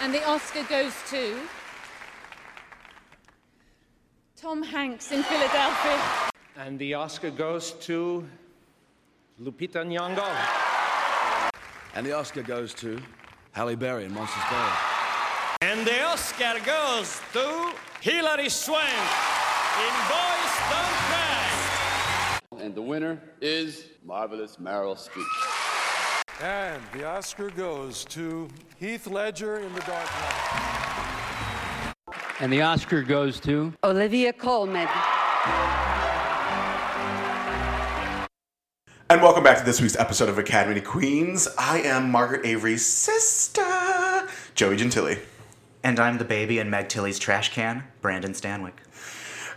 And the Oscar goes to Tom Hanks in Philadelphia. And the Oscar goes to Lupita Nyong'o. And the Oscar goes to Halle Berry in Monsters Ball. And the Oscar goes to Hilary Swank in Boys Don't Cry. And the winner is Marvelous Meryl Streep. And the Oscar goes to Heath Ledger in The Dark Knight. And the Oscar goes to Olivia Colman. And welcome back to this week's episode of Academy Queens. I am Margaret Avery's sister, Joey Gentili. And I'm the baby in Meg Tilly's trash can, Brandon Stanwyck.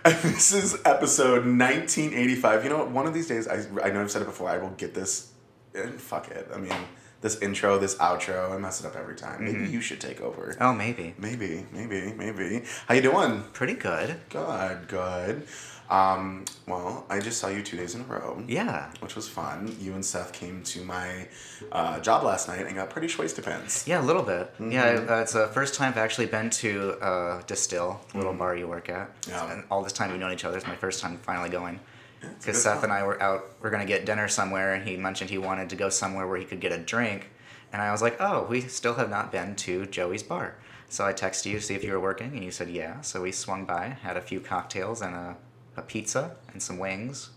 And this is episode 1985. You know what? One of these days, I, I know I've said it before, I will get this. And fuck it. I mean, this intro, this outro, I mess it up every time. Maybe you should take over. Oh, maybe. Maybe, maybe, maybe. How you doing? Pretty good. Good, good. Um, well, I just saw you two days in a row. Yeah. Which was fun. You and Seth came to my uh, job last night and got pretty schwasted pants. Yeah, a little bit. Mm-hmm. Yeah, uh, it's the first time I've actually been to uh, Distill, the little bar you work at. Mm-hmm. Yeah. And all this time we've known each other. It's my first time finally going. Because Seth and I were out, we are going to get dinner somewhere, and he mentioned he wanted to go somewhere where he could get a drink. And I was like, oh, we still have not been to Joey's bar. So I texted you to see if you were working, and you said yeah. So we swung by, had a few cocktails and a, a pizza and some wings.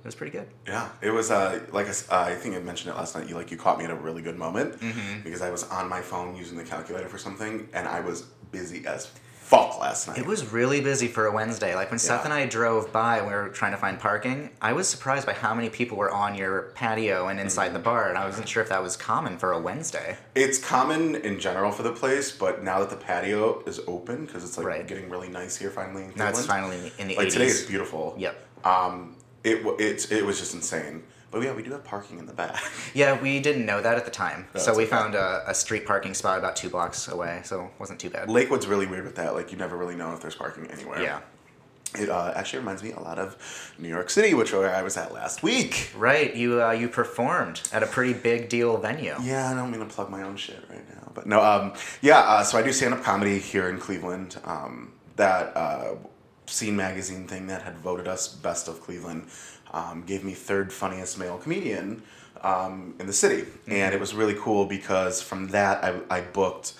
It was pretty good. Yeah, it was uh, like uh, I think I mentioned it last night. You like you caught me at a really good moment Mm-hmm. because I was on my phone using the calculator for something and I was busy as fuck last night. It was really busy for a Wednesday. Like when Seth and I drove by, we were trying to find parking. I was surprised by how many people were on your patio and inside Mm-hmm. the bar, and I wasn't sure if that was common for a Wednesday. It's common in general for the place, but now that the patio is open because it's like Right. getting really nice here finally. In Now it's finally in the like 80s. today is beautiful. Yep. Um, it it's it was just insane. But yeah, we do have parking in the back. Yeah, we didn't know that at the time, so we okay. found a, a street parking spot about two blocks away, so it wasn't too bad. Lakewood's really weird with that. Like you never really know if there's parking anywhere. Yeah. It uh, actually reminds me a lot of New York City, which where I was at last week. Right, you uh, you performed at a pretty big deal venue. Yeah, I don't mean to plug my own shit right now, but no. Um, yeah, uh, so I do stand up comedy here in Cleveland. Um, that uh, Scene magazine thing that had voted us best of Cleveland um, gave me third funniest male comedian um, in the city, and it was really cool because from that I, I booked.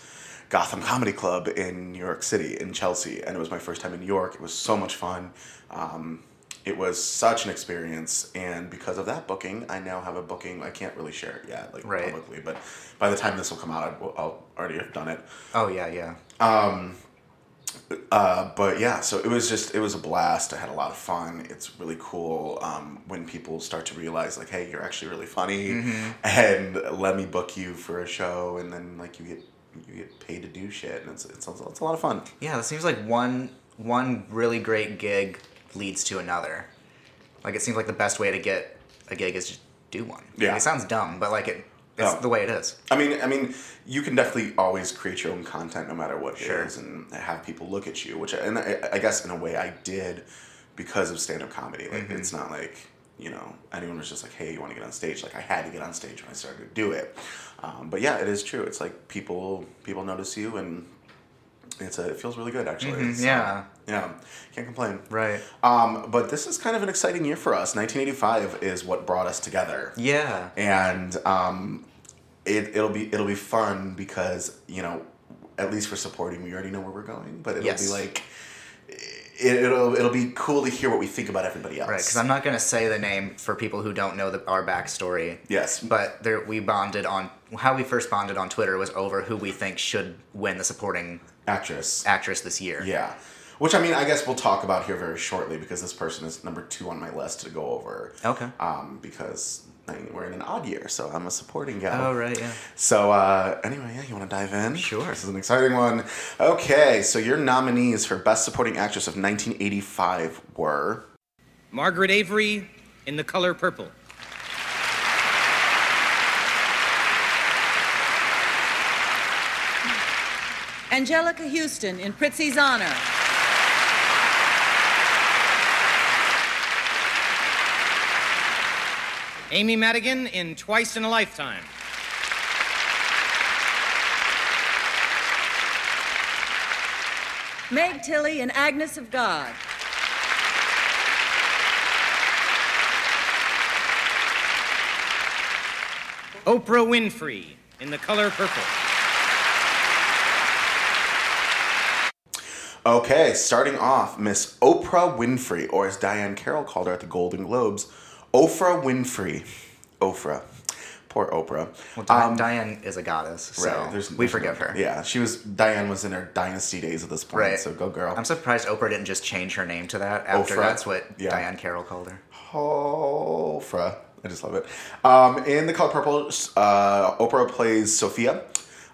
Gotham Comedy Club in New York City, in Chelsea, and it was my first time in New York. It was so much fun. Um, it was such an experience, and because of that booking, I now have a booking. I can't really share it yet, like Right. publicly, but by the time this will come out, I'll already have done it. Oh yeah, yeah. Uh, but yeah, so it was just it was a blast. I had a lot of fun. It's really cool um, when people start to realize like, hey, you're actually really funny, Mm-hmm. and let me book you for a show, and then like you get you get paid to do shit, and it's it's, it's a lot of fun. Yeah, it seems like one one really great gig leads to another. Like it seems like the best way to get a gig is just do one. Yeah. it sounds dumb, but like it, it's the way it is. I mean, I mean, you can definitely always create your own content no matter what Sure. it is, and have people look at you. Which, and I, I guess in a way, I did because of stand-up comedy. Like, Mm-hmm. it's not like you know anyone was just like, "Hey, you want to get on stage?" Like, I had to get on stage when I started to do it. Um, but yeah, it is true. It's like people people notice you, and it's a, it feels really good actually. Mhm, So, yeah. yeah, can't complain. Right. Um, but this is kind of an exciting year for us. 1985 is what brought us together Yeah. and um, it, it'll be it'll be fun because you know at least for supporting we already know where we're going but it'll Yes. be like it, it'll it'll be cool to hear what we think about everybody else Right, because I'm not gonna say the name for people who don't know the, our backstory. Yes. But there, we bonded on how we first bonded on Twitter was over who we think should win the supporting actress actress this year. yeah which I mean I guess we'll talk about here very shortly because this person is number two on my list to go over Okay. um, because I mean, we're in an odd year so I'm a supporting gal Oh right, yeah. So uh, anyway, yeah, you want to dive in? Sure. This is an exciting one. Okay, so your nominees for Best Supporting Actress of 1985 were Margaret Avery in The Color Purple. Anjelica Huston in Prizzi's Honor. Amy Madigan in Twice in a Lifetime. Meg Tilly in Agnes of God. Oprah Winfrey in the color purple. Okay, starting off, Miss Oprah Winfrey, or as Diahann Carroll called her at the Golden Globes, Oprah Winfrey. Oprah. Poor Oprah. Well, Di- Um, Diahann is a goddess, so right, there's- we there's forgive no- her. Yeah, she was, Diahann was in her dynasty days at this point, Right. so go girl. I'm surprised Oprah didn't just change her name to that after Oprah? that's what Yeah. Diahann Carroll called her. Oprah. I just love it. Um, in The Color Purple, uh, Oprah plays Sophia.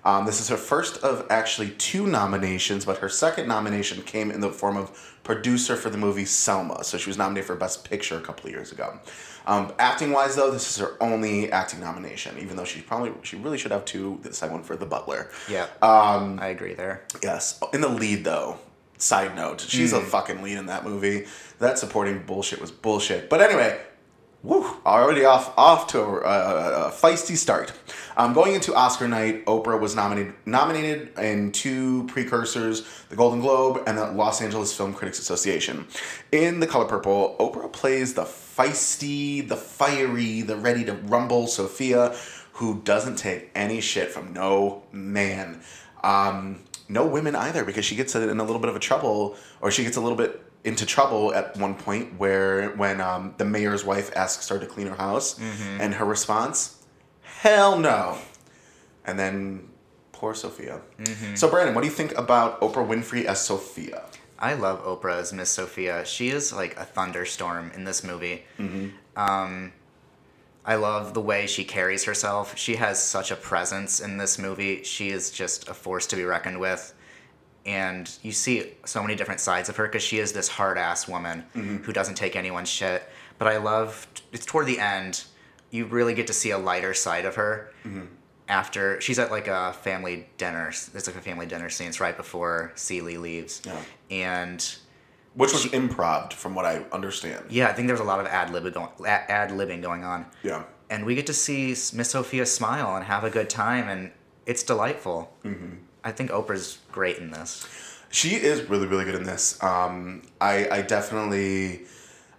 Um, this is her first of actually two nominations, but her second nomination came in the form of producer for the movie Selma. So she was nominated for Best Picture a couple of years ago. Um, acting wise, though, this is her only acting nomination, even though she probably she really should have two. The second one for The Butler. Yeah, Um, I agree there. Yes. In the lead, though, side note, she's a Mm. fucking lead in that movie. That supporting bullshit was bullshit. But anyway, woo, already off off to a, a, a feisty start. Um, going into Oscar night, Oprah was nominated nominated in two precursors, the Golden Globe and the Los Angeles Film Critics Association. In The Color Purple, Oprah plays the feisty, the fiery, the ready to rumble Sophia, who doesn't take any shit from no man. Um, no women either, because she gets in a little bit of a trouble, or she gets a little bit into trouble at one point where when um, the mayor's wife asks her to clean her house, Mhm. and her response, "Hell no," and then poor Sophia. Mhm. So Brandon, what do you think about Oprah Winfrey as Sophia? I love Oprah as Miss Sophia. She is like a thunderstorm in this movie. Mhm. Um, I love the way she carries herself. She has such a presence in this movie. She is just a force to be reckoned with. And you see so many different sides of her because she is this hard ass woman Mhm. who doesn't take anyone's shit. But I love it's toward the end, you really get to see a lighter side of her Mhm. after she's at like a family dinner. It's like a family dinner scene. It's right before Celie leaves. Yeah. And Which was improv, from what I understand. yeah, I think there's a lot of ad libbing going, ad libbing going on. Yeah. And we get to see Miss Sophia smile and have a good time, and it's delightful. Mhm. I think Oprah's great in this. She is really, really good in this. Um, I, I definitely,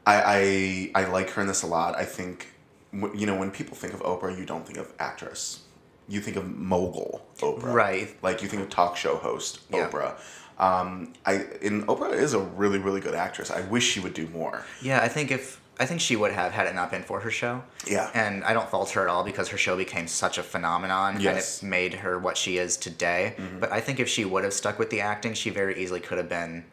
I, I, I like her in this a lot. I think, you know, when people think of Oprah, you don't think of actress. You think of mogul Oprah, Right. Like you think of talk show host Yeah. Oprah. Um, I, and Oprah is a really, really good actress. I wish she would do more. Yeah, I think if I think she would have had it not been for her show. Yeah. And I don't fault her at all because her show became such a phenomenon Yes. and it made her what she is today. Mhm. But I think if she would have stuck with the acting, she very easily could have been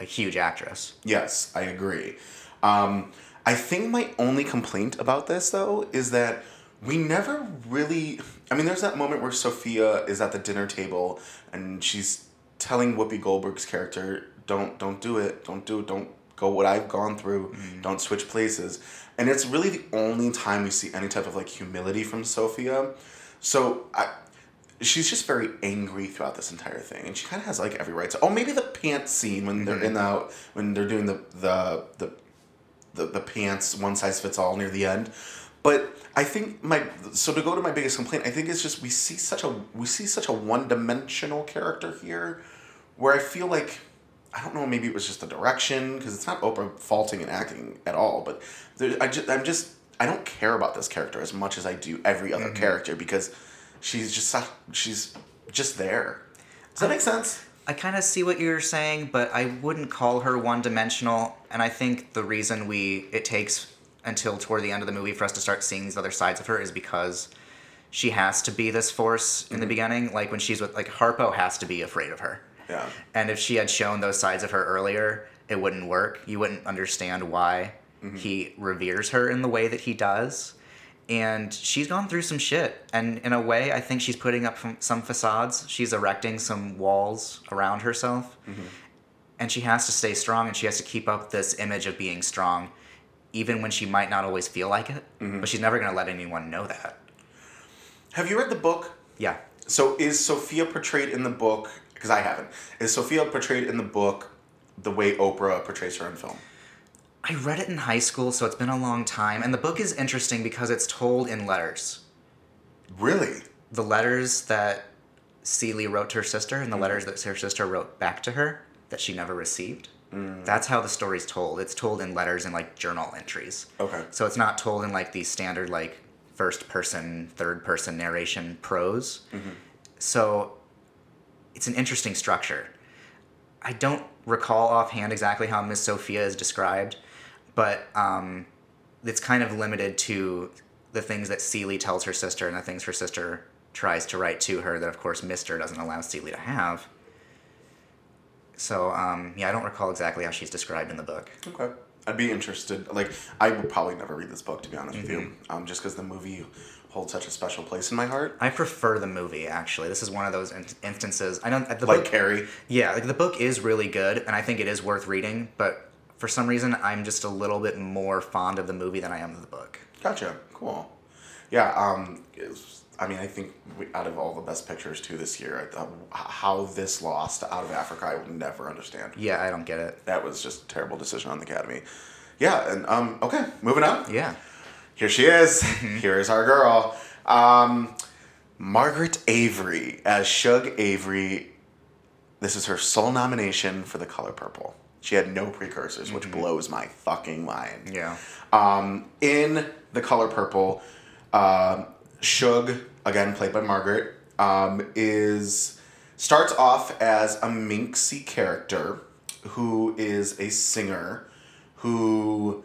a huge actress. Yes, I agree. Um, I think my only complaint about this, though, is that we never really. I mean, there's that moment where Sophia is at the dinner table and she's telling Whoopi Goldberg's character, "Don't, don't do it. Don't do it. Don't go what I've gone through. Mm. Don't switch places." And it's really the only time we see any type of like humility from Sophia. So I, she's just very angry throughout this entire thing, and she kind of has like every right to. Oh, maybe the pants scene when they're in mm-hmm. the when they're doing the the the the, the pants one size fits all near the end. But I think my so to go to my biggest complaint, I think it's just we see such a we see such a one dimensional character here, where I feel like I don't know maybe it was just the direction because it's not Oprah faulting and acting at all, but there, I just I'm just I don't care about this character as much as I do every other Mhm. character because she's just she's just there. Does that make sense? I kind of see what you're saying, but I wouldn't call her one dimensional. And I think the reason we it takes until toward the end of the movie for us to start seeing these other sides of her is because she has to be this force in the beginning. Like when she's with like Harpo has to be afraid of her. Yeah. And if she had shown those sides of her earlier, it wouldn't work. You wouldn't understand why mm-hmm. he reveres her in the way that he does. And she's gone through some shit. And in a way, I think she's putting up some facades. She's erecting some walls around herself. Mm-hmm. And she has to stay strong and she has to keep up this image of being strong, even when she might not always feel like it. Mm-hmm. But she's never going to let anyone know that. Have you read the book? Yeah. So is Sophia portrayed in the book? Because I haven't. Is Sophia portrayed in the book the way Oprah portrays her in film? I read it in high school, so it's been a long time. And the book is interesting because it's told in letters. Really? The letters that Celie wrote to her sister and the Mhm. letters that her sister wrote back to her. that she never received. That's how the story's told. It's told in letters and like journal entries. Okay. So it's not told in like the standard like first person, third person narration prose. So it's an interesting structure. I don't recall offhand exactly how Miss Sophia is described, but um, it's kind of limited to the things that Celie tells her sister and the things her sister tries to write to her that, of course, Mister doesn't allow Celie to have. So, um, yeah, I don't recall exactly how she's described in the book. Okay. I'd be interested. Like, I would probably never read this book, to be honest with you, Mm-hmm. um, just because the movie holds such a special place in my heart. I prefer the movie, actually. This is one of those in- instances. I don't. The Like book, Carrie. Yeah, like the book is really good, and I think it is worth reading. But for some reason, I'm just a little bit more fond of the movie than I am of the book. Gotcha. Cool. Yeah. Um. I mean, I think we, out of all the best pictures too this year, uh, how this lost out of Africa, I will never understand. Yeah, I don't get it. That was just a terrible decision on the Academy. Yeah. And um. Okay. Moving on. Yeah. Here she is. Here is our girl. Um, Margaret Avery as Shug Avery. This is her sole nomination for The Color Purple. She had no precursors, which blows my fucking mind. Yeah. Um, in The Color Purple, um, Shug, again played by Margaret, um, is starts off as a minxie character who is a singer who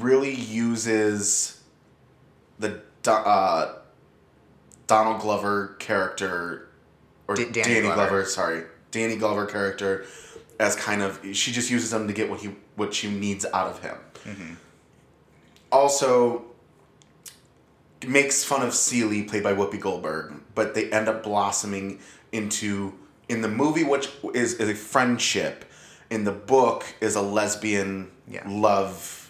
really uses the uh, Donald Glover character or D- Danny, Danny Glover. Glover. sorry, Danny Glover character as kind of she just uses him to get what he what she needs out of him. Also makes fun of Celie, played by Whoopi Goldberg, but they end up blossoming into in the movie, which is, is a friendship. In the book, is a lesbian Yeah. love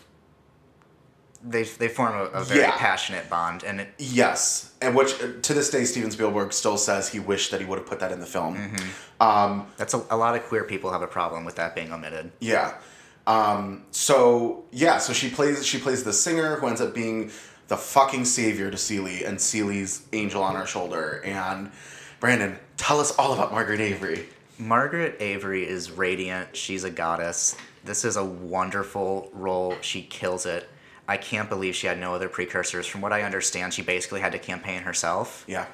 They they form a, a very Yeah. passionate bond, and it, Yes, and which to this day Steven Spielberg still says he wished that he would have put that in the film. Mm-hmm. Um, that's a, a lot of queer people have a problem with that being omitted. yeah. Um, so yeah, so she plays she plays the singer who ends up being the fucking savior to Celie and Celie's angel on her shoulder. And Brandon, tell us all about Margaret Avery. Margaret Avery is radiant. She's a goddess. This is a wonderful role. She kills it. I can't believe she had no other precursors. From what I understand, she basically had to campaign herself Yeah,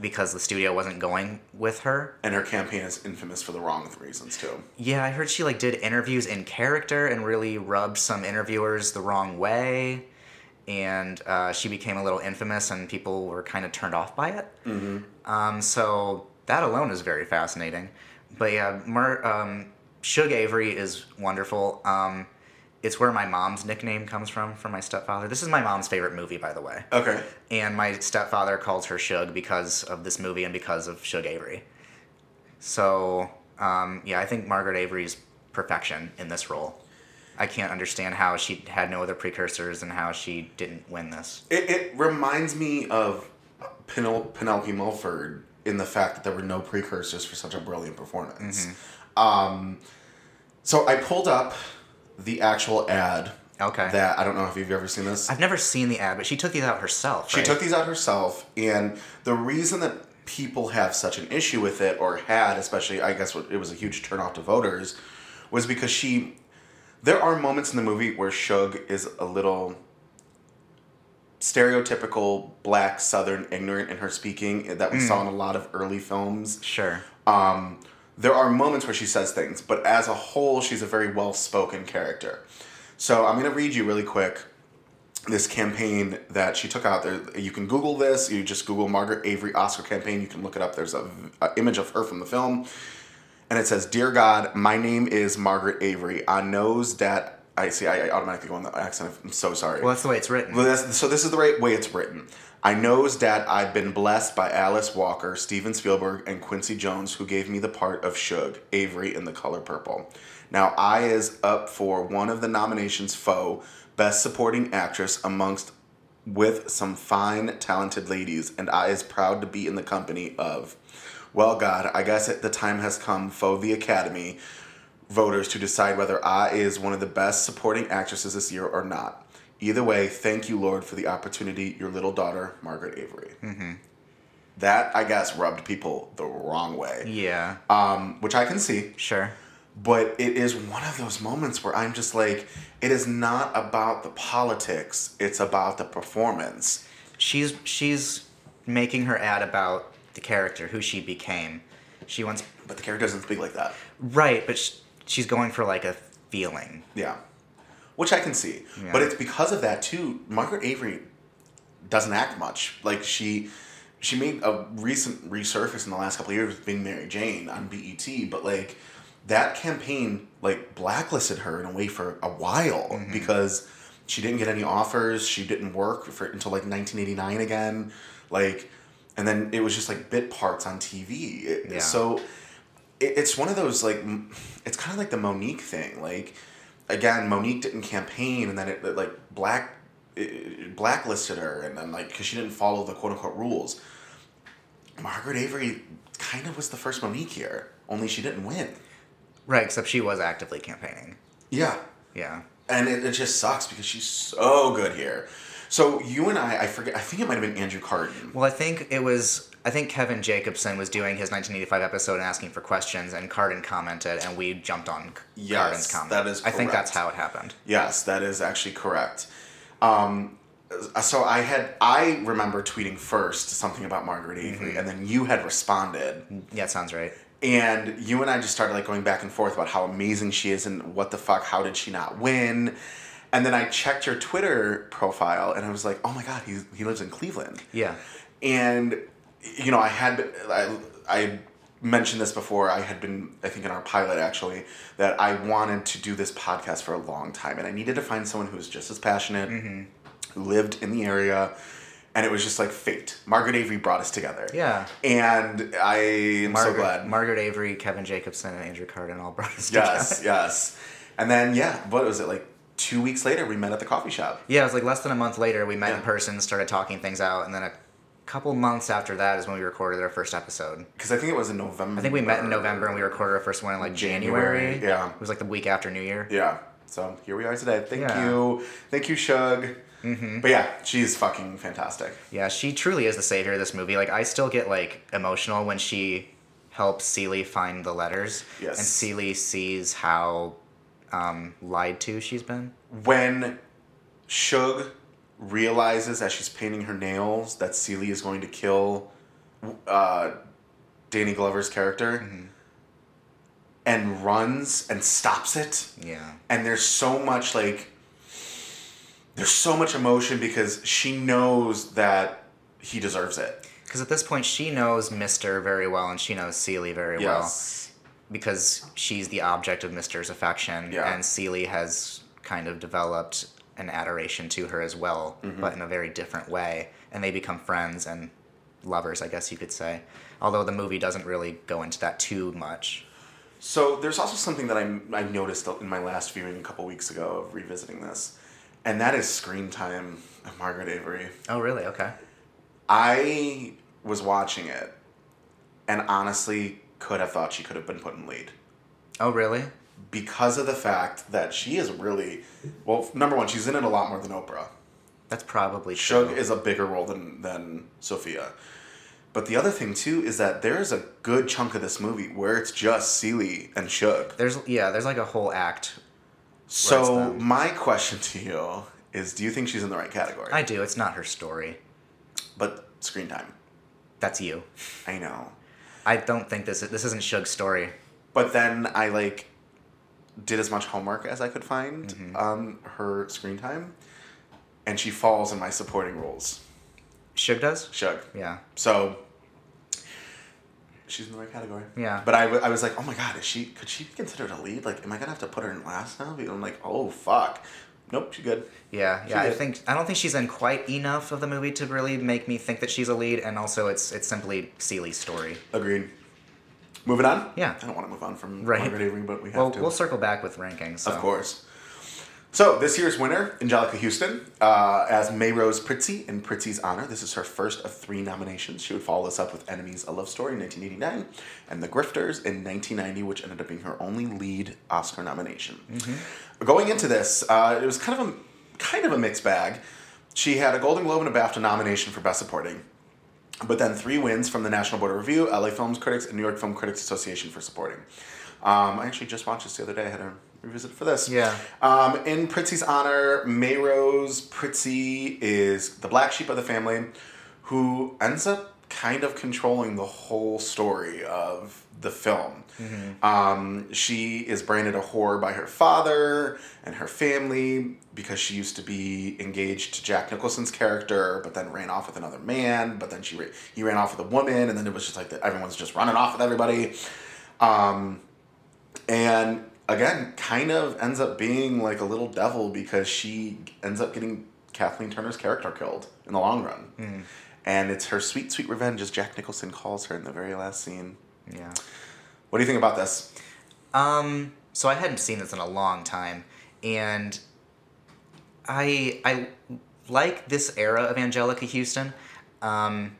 because the studio wasn't going with her. and her campaign is infamous for the wrong reasons too. Yeah, I heard she like did interviews in character and really rubbed some interviewers the wrong way, and uh, she became a little infamous, and people were kind of turned off by it. Mm-hmm. Um, so that alone is very fascinating. But yeah, Mer- um, Shug Avery is wonderful. Um, it's where my mom's nickname comes from, from my stepfather. This is my mom's favorite movie, by the way. Okay, And my stepfather calls her Shug because of this movie and because of Shug Avery. So, um, yeah, I think Margaret Avery's perfection in this role. I can't understand how she had no other precursors and how she didn't win this. it, it reminds me of Penel- Penelope Milford in the fact that there were no precursors for such a brilliant performance. Um, so I pulled up the actual ad. Okay. That I don't know if you've ever seen this. I've never seen the ad, but she took these out herself. She right? took these out herself, and the reason that people have such an issue with it, or had, especially, I guess it was a huge turnoff to voters, was because she. There are moments in the movie where Shug is a little stereotypical black southern ignorant in her speaking that we saw in a lot of early films. Sure. Um, there are moments where she says things, but as a whole, she's a very well spoken character. So I'm going to read you really quick this campaign that she took out there. You can Google this. You just Google Margaret Avery Oscar campaign. You can look it up. There's a, image of her from the film, and it says, "Dear God, my name is Margaret Avery. I knows that." I see. I, I automatically go on the accent. I'm so sorry. Well, that's the way it's written. Well, that's, so this is the right way it's written. I knows that I've been blessed by Alice Walker, Steven Spielberg, and Quincy Jones, who gave me the part of Shug, Avery in The Color Purple. Now I is up for one of the nominations for Best Supporting Actress amongst with some fine, talented ladies, and I is proud to be in the company of. Well, God, I guess it, the time has come for the Academy voters to decide whether I is one of the best supporting actresses this year or not. Either way, thank you, Lord, for the opportunity. Your little daughter, Margaret Avery. Mm-hmm. That I guess rubbed people the wrong way, yeah. um, which I can see. Sure. but it is one of those moments where I'm just like, it is not about the politics; it's about the performance. She's she's making her ad about the character, who she became. She wants, But the character doesn't speak like that. right, but sh- she's going for like a feeling. Yeah, which I can see, Yeah. but it's because of that too. Margaret Avery doesn't act much. Like she, she made a recent resurface in the last couple of years with being Mary Jane on BET, but like that campaign like blacklisted her in a way for a while Mm-hmm. because she didn't get any offers. She didn't work for until like 1989 again, like, and then it was just like bit parts on TV. It- Yeah. So it, it's one of those like it's kind of like the Mo'Nique thing. Like again, Mo'Nique didn't campaign, and then it, it, like black it, blacklisted her, and then like because she didn't follow the quote unquote rules. Margaret Avery kind of was the first Mo'Nique here, only she didn't win. Right, except she was actively campaigning. Yeah, Yeah. and it, it just sucks because she's so good here. So you and I, I forget. I think it might have been Andrew Carden. Well, I think it was. I think Kevin Jacobson was doing his 1985 episode and asking for questions, and Carden commented, and we jumped on Yes, Carden's comment. that is Correct. I think that's how it happened. Yes, that is actually correct. Um, so I had I remember tweeting first something about Margaret Avery, and then you had responded, Yeah, sounds right. and you and I just started like going back and forth about how amazing she is and what the fuck, how did she not win? And then I checked your Twitter profile, and I was like, oh my god, he he lives in Cleveland. Yeah. And you know, I had I I mentioned this before. I had been I think in our pilot actually that I wanted to do this podcast for a long time, and I needed to find someone who was just as passionate, who lived in the area. And it was just like fate. Margaret Avery brought us together. Yeah. And I am Margaret, so glad. Margaret Avery, Kevin Jacobson, and Andrew Carden all brought us yes, together. yes. Yes. And then, yeah, what was it? Like two weeks later, we met at the coffee shop. Yeah, it was like less than a month later. We met in person, started talking things out, and then a couple months after that is when we recorded our first episode. Because I think it was in November. I think we met in November and we recorded our first one in like January. January, yeah. It was like the week after New Year. Yeah. So here we are today. Thank Yeah. you. Thank you, Shug. Mm-hmm. But yeah, she's fucking fantastic. Yeah, she truly is the savior of this movie. Like I still get like emotional when she helps Celie find the letters. Yes. And Celie sees how um, lied to she's been. When Shug realizes as she's painting her nails that Celie is going to kill uh, Danny Glover's character Mm-hmm. and runs and stops it. Yeah. and there's so much like there's so much emotion because she knows that he deserves it. Because at this point she knows Mister very well and she knows Celie very well. because she's the object of Mister's affection, Yeah. and Celie has kind of developed an adoration to her as well, Mm-hmm. but in a very different way, and they become friends and lovers, I guess you could say. Although the movie doesn't really go into that too much. So there's also something that I I noticed in my last viewing a couple weeks ago of revisiting this, and that is screen time of Margaret Avery. Oh, really? Okay. I was watching it, and honestly could have thought she could have been put in lead Oh, really? Because of the fact that she is really well. Number one, she's in it a lot more than Oprah. That's probably true. Shug is a bigger role than than Sophia. But the other thing too is that there's a good chunk of this movie where it's just Celie and Shug. There's yeah, there's like a whole act. So my question to you is: Do you think she's in the right category? I do. It's not her story. but screen time. That's you. I know. I don't think this is, this isn't Shug's story. But then I like did as much homework as I could find Mm-hmm. on her screen time, and she falls in my supporting roles. Shug does? Shug. Yeah. So she's in the right category. Yeah. But I, w- I was like, oh my god, is she? Could she be considered a lead? Like, am I gonna have to put her in last now? I'm like, oh fuck. Nope, she's good. Yeah, She yeah. I think I don't think she's in quite enough of the movie to really make me think that she's a lead, and also it's it's simply Celie's story. Agreed. Moving on. Yeah. I don't want to move on from Right. Margaret but we have Well, to. we'll circle back with rankings. So. Of course. So this year's winner, Anjelica Huston, uh, as Maerose Prizzi in Prizzi's honor. This is her first of three nominations. She would follow this up with Enemies: A Love Story in 1989, and The Grifters in 1990, which ended up being her only lead Oscar nomination. Going into this, uh, it was kind of a kind of a mixed bag. She had a Golden Globe and a BAFTA nomination for Best Supporting, but then three wins from the National Board of Review, LA Films Critics, and New York Film Critics Association for supporting. Um, I actually just watched this the other day. I had to revisit it for this. Yeah. Um, in Prizzi's honor, Maerose Prizzi is the black sheep of the family who ends up kind of controlling the whole story of the film. Um, she is branded a whore by her father and her family because she used to be engaged to Jack Nicholson's character, but then ran off with another man. But then she ra- he ran off with a woman, and then it was just like that everyone's just running off with everybody. Um, and again, kind of ends up being like a little devil because she ends up getting Kathleen Turner's character killed in the long run. And it's her sweet, sweet revenge, as Jack Nicholson calls her in the very last scene. Yeah. What do you think about this? Um, so I hadn't seen this in a long time, and I I like this era of Anjelica Huston. Um,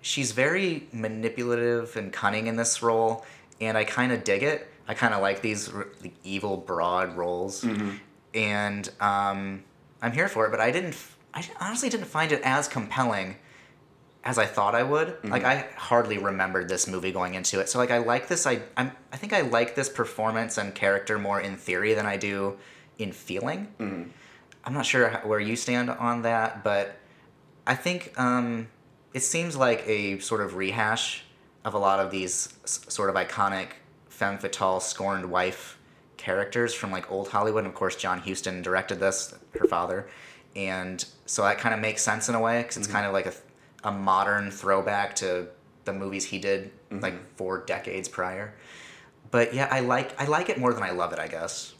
she's very manipulative and cunning in this role, and I kind of dig it. I kind of like these r- the evil, broad roles, and um, I'm here for it. But I didn't. f- I honestly didn't find it as compelling as I thought I would. Mm-hmm. Like I hardly remembered this movie going into it. So like I like this. I I'm, I think I like this performance and character more in theory than I do in feeling. Mm-hmm. I'm not sure how- where you stand on that, but I think um, it seems like a sort of rehash of a lot of these s- sort of iconic femme fatale, scorned wife characters from like old Hollywood. And of course, John Huston directed this, her father, and so that kind of makes sense in a way because it's mm-hmm. kind of like a, a modern throwback to the movies he did mm-hmm. like four decades prior. But yeah, I like I like it more than I love it. I guess.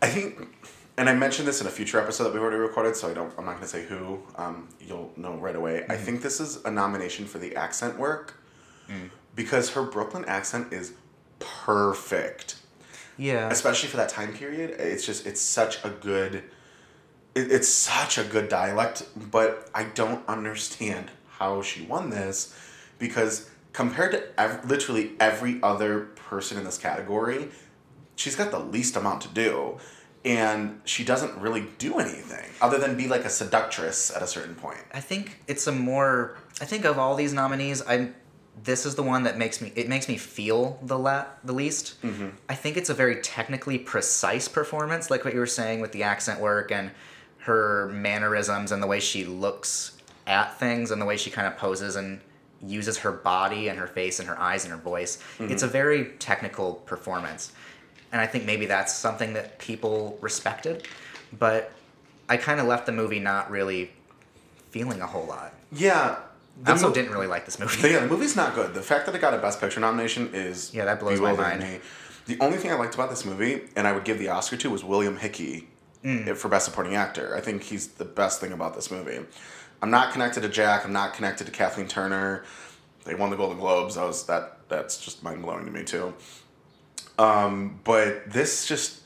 I think, and I mentioned this in a future episode that we've already recorded, so I don't. I'm not going to say who. Um, you'll know right away. I mm-hmm. think this is a nomination for the accent work mm. because her Brooklyn accent is perfect, Yeah. especially for that time period. It's just it's such a good. It, it's such a good dialect, but I don't understand how she won this because compared to ev- literally every other person in this category, she's got the least amount to do and she doesn't really do anything other than be like a seductress at a certain point I think it's a more. I think of all these nominees, I this is the one that makes me. It makes me feel the la, the least. Mm-hmm. I think it's a very technically precise performance, like what you were saying with the accent work and her mannerisms and the way she looks at things and the way she kind of poses and uses her body and her face and her eyes and her voice. Mm-hmm. It's a very technical performance. And I think maybe that's something that people respected. But I kind of left the movie not really feeling a whole lot. yeah I also mo- didn't really like this movie. yeah, the movie's not good. The fact that it got a Best Picture nomination is Yeah, that blows my mind. me. The only thing I liked about this movie, and I would give the Oscar to, was William Hickey Mm. for Best Supporting Actor. I think he's the best thing about this movie. I'm not connected to Jack. I'm not connected to Kathleen Turner. They won the Golden Globes. That was that. That's just mind blowing to me too. Um, but this just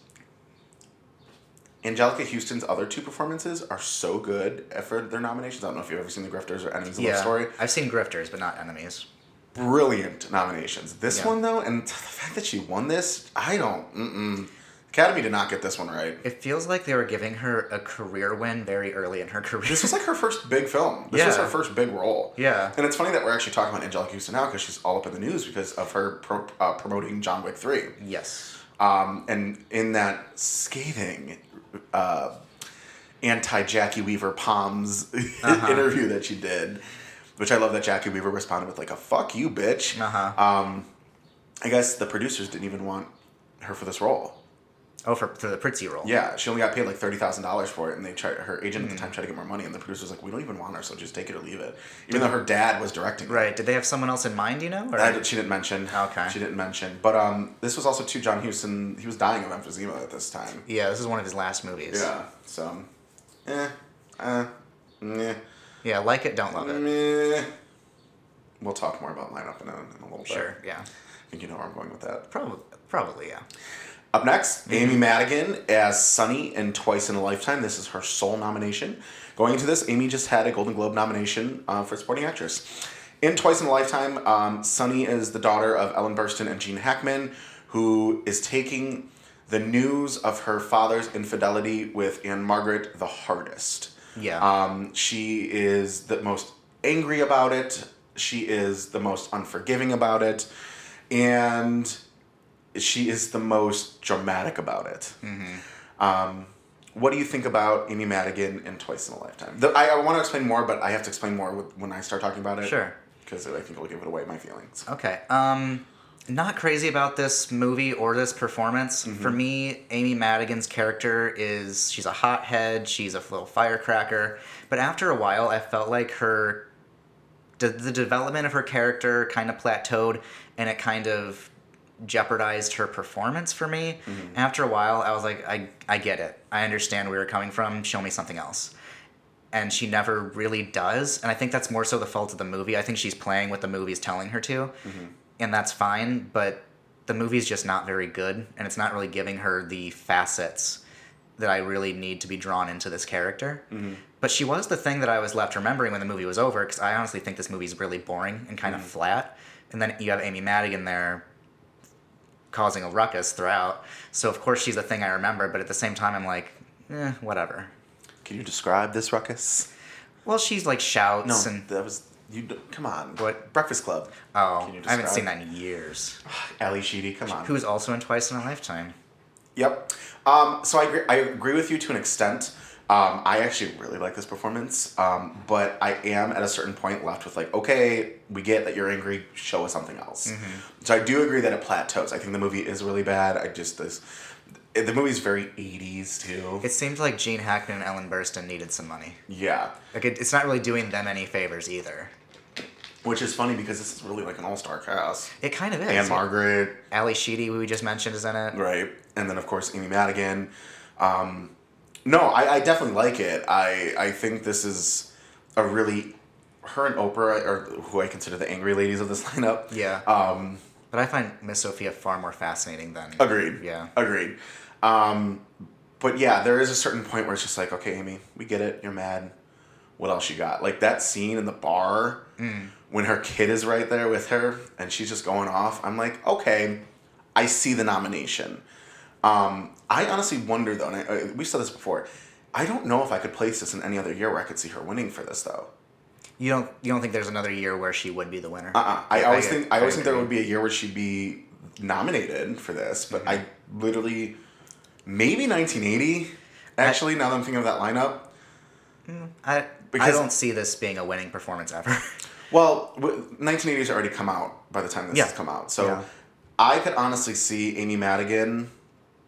Anjelica Huston's other two performances are so good for their nominations. I don't know if you've ever seen The Grifters or Enemies of Love yeah, Story I've seen Grifters, but not Enemies. brilliant nominations. This Yeah. one though, and the fact that she won this, I don't. Mm-mm. Academy did not get this one right. It feels like they were giving her a career win very early in her career. This was like her first big film. This was her first big role. Yeah. And it's funny that we're actually talking about Anjelica Huston now because she's all up in the news because of her pro- uh, promoting John Wick 3. yes. Um, and in that scathing uh, anti Jacki Weaver Poms Uh-huh. interview that she did, which I love that Jacki Weaver responded with like a "fuck you, bitch." Uh-huh. Um, I guess the producers didn't even want her for this role. Oh, for, for the Prizzi role. Yeah, she only got paid like thirty thousand dollars for it, and they tried. Her agent at Hmm. the time tried to get more money, and the producer was like, "We don't even want her, so just take it or leave it." Even though her dad was directing. it. Right. Did they have someone else in mind, you know? Or? That she didn't mention. Okay. She didn't mention. But um, this was also too John Huston. He was dying of emphysema at this time. yeah, this is one of his last movies. Yeah. So, eh, meh, Yeah, like it, don't love it. meh. We'll talk more about lineup in a, in a little bit. Sure, yeah. I think you know where I'm going with that. Probably, probably, yeah. Up next, Mm-hmm. Amy Madigan as Sunny in Twice in a Lifetime. This is her sole nomination. Going into this, Amy just had a Golden Globe nomination uh, for supporting actress. In Twice in a Lifetime, um, Sunny is the daughter of Ellen Burstyn and Gene Hackman, who is taking the news of her father's infidelity with Ann-Margret the hardest. Yeah. Um, she is the most angry about it. She is the most unforgiving about it. And she is the most dramatic about it. Um, what do you think about Amy Madigan in Twice in a Lifetime? The, I, I want to explain more, but I have to explain more with, when I start talking about it. Sure. Because I think it'll give it away my feelings. Okay. Um, not crazy about this movie or this performance. For me, Amy Madigan's character is she's a hothead, she's a little firecracker, but after a while, I felt like her the development of her character kind of plateaued, and it kind of jeopardized her performance for me. Mm-hmm. After a while, I was like, I I get it. I understand where you're coming from. Show me something else and she never really does. And I think that's more so the fault of the movie. I think she's playing what the movie's telling her to, mm-hmm. and that's fine. But the movie's just not very good, and it's not really giving her the facets that I really need to be drawn into this character. Mm-hmm. But she was the thing that I was left remembering when the movie was over, because I honestly think this movie's really boring and kind of flat. And then you have Amy Madigan there causing a ruckus throughout. So of course she's the thing I remember, but at the same time I'm like, eh, whatever. Can you describe this ruckus? Well, she's like shouts No, and that was you. Come on, What? Breakfast Club? oh, I haven't seen that in years. Ally Sheedy, come on. Who's also in Twice in a Lifetime. Yep. Um, so I agree, I agree with you to an extent. Um, I actually really like this performance, um, but I am at a certain point left with like, okay, we get that you're angry. Show us something else. Mm-hmm. So I do agree that it plateaus. I think the movie is really bad. I just this. The movie's very 80s too. It seems like Gene Hackman and Ellen Burstyn needed some money. yeah. Like it, it's not really doing them any favors either. Which is funny because this is really like an all star cast. It kind of is. And Margaret, Ally Sheedy, we just mentioned, is in it. right? And then of course Amy Madigan. Um, no, I, I definitely like it. I I think this is a really her and Oprah are who I consider the angry ladies of this lineup. Yeah. Um, But I find Miss Sophia far more fascinating than. agreed. Yeah. Agreed. Um, but yeah, there is a certain point where it's just like, okay, Amy, we get it. You're mad. What else you got? Like that scene in the bar when her kid is right there with her and she's just going off. I'm like, okay, I see the nomination. Um, I honestly wonder though, and I, I, we said this before. I don't know if I could place this in any other year where I could see her winning for this though. You don't. You don't think there's another year where she would be the winner? Uh-uh. I always think I always think there would be a year where she'd be nominated for this, but I Mm-hmm. literally maybe 1980. Actually, now that I'm thinking of that lineup, I. because, I don't see this being a winning performance ever. well, w- 1980's already come out by the time this Yeah. has come out, so Yeah. I could honestly see Amy Madigan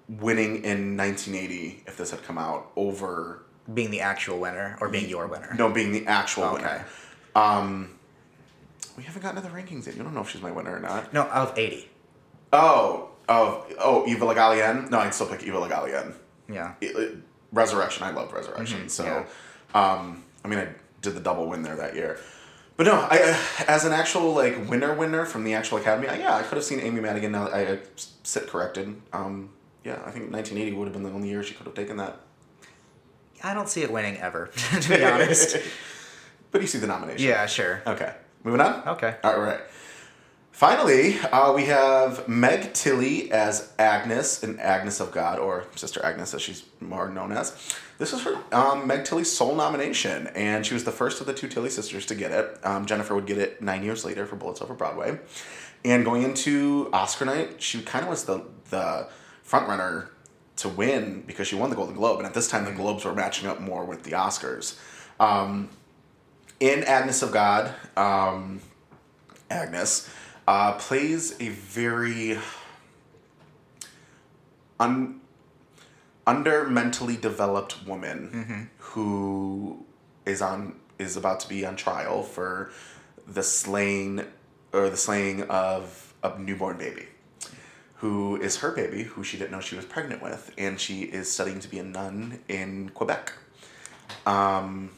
winning in 1980 if this had come out over being the actual winner or being your winner. no being the actual Okay. winner. Um, we haven't gotten to the rankings yet. You don't know if she's my winner or not. No, of eighty. Oh, oh, oh, Eva Le Gallienne. No, I'd still pick Eva Le Gallienne. Yeah. it- it- Resurrection. I love Resurrection. Mhm, so, um, I mean, I did the double win there that year. But no, I, I as an actual like winner winner from the actual Academy, I, yeah, I could have seen Amy Madigan. Now I, I sit corrected. Um, yeah, I think 1980 would have been the only year she could have taken that. I don't see it winning ever, to be honest. But you see the nomination. Yeah, sure. Okay. Moving on. Okay. All right. Finally, uh, we have Meg Tilly as Agnes in Agnes of God, or Sister Agnes as she's more known as. This is her um, Meg Tilly's sole nomination, and she was the first of the two Tilly sisters to get it. Um, Jennifer would get it nine years later for Bullets Over Broadway. And going into Oscar night, she kind of was the the front runner to win because she won the Golden Globe, and at this time the Globes were matching up more with the Oscars. Um, in Agnes of God, um, Agnes uh, plays a very un, under mentally developed woman who is on is about to be on trial for the slaying or the slaying of a newborn baby who is her baby who she didn't know she was pregnant with and she is studying to be a nun in Quebec um,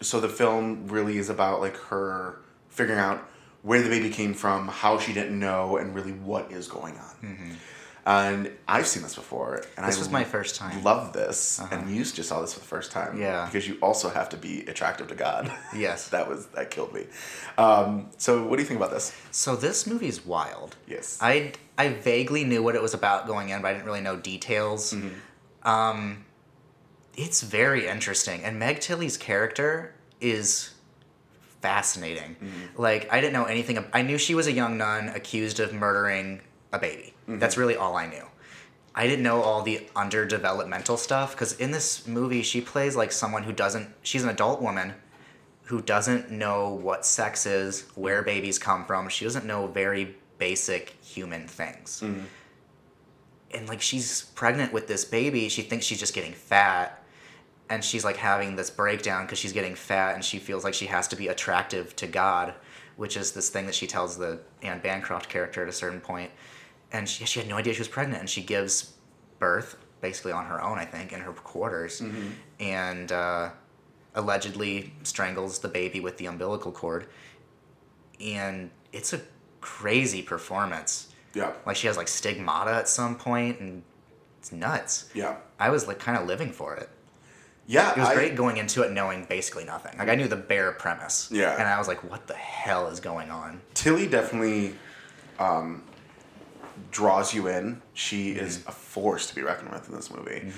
so the film really is about like her figuring out where the baby came from, how she didn't know, and really what is going on. And I've seen this before, and Mm-hmm. This I was my first time. Love this, Uh-huh. and you just saw this for the first time, Yeah. Because you also have to be attractive to God. Yes. that was that killed me. Um, so, what do you think about this? So this movie's wild. Yes. I I vaguely knew what it was about going in, but I didn't really know details. Mm-hmm. Um, it's very interesting, and Meg Tilly's character is fascinating. Mm-hmm. Like I didn't know anything. I knew she was a young nun accused of murdering a baby. Mm-hmm. That's really all I knew. I didn't know all the underdevelopmental stuff because in this movie she plays like someone who doesn't. She's an adult woman who doesn't know what sex is, where babies come from. She doesn't know very basic human things. And like she's pregnant with this baby, she thinks she's just getting fat. And she's like having this breakdown because she's getting fat and she feels like she has to be attractive to God, which is this thing that she tells the Anne Bancroft character at a certain point. And she, she had no idea she was pregnant and she gives birth basically on her own, I think, in her quarters. And uh, allegedly strangles the baby with the umbilical cord. And it's a crazy performance. Yeah. Like she has like stigmata at some point and it's nuts. Yeah. I was like kind of living for it. Yeah. It was I- great going into it knowing basically nothing. Like I knew the bare premise. Yeah. And I was like, what the hell is going on? Tilly definitely um, draws you in. She Mm-hmm. is a force to be reckoned with in this movie.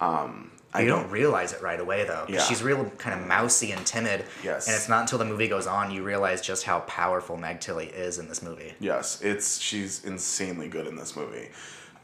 Um, I you don't realize it right away though. Yeah. She's real kind of mousy and timid. Yes. And it's not until the movie goes on you realize just how powerful Meg Tilly is in this movie. Yes, it's she's insanely good in this movie.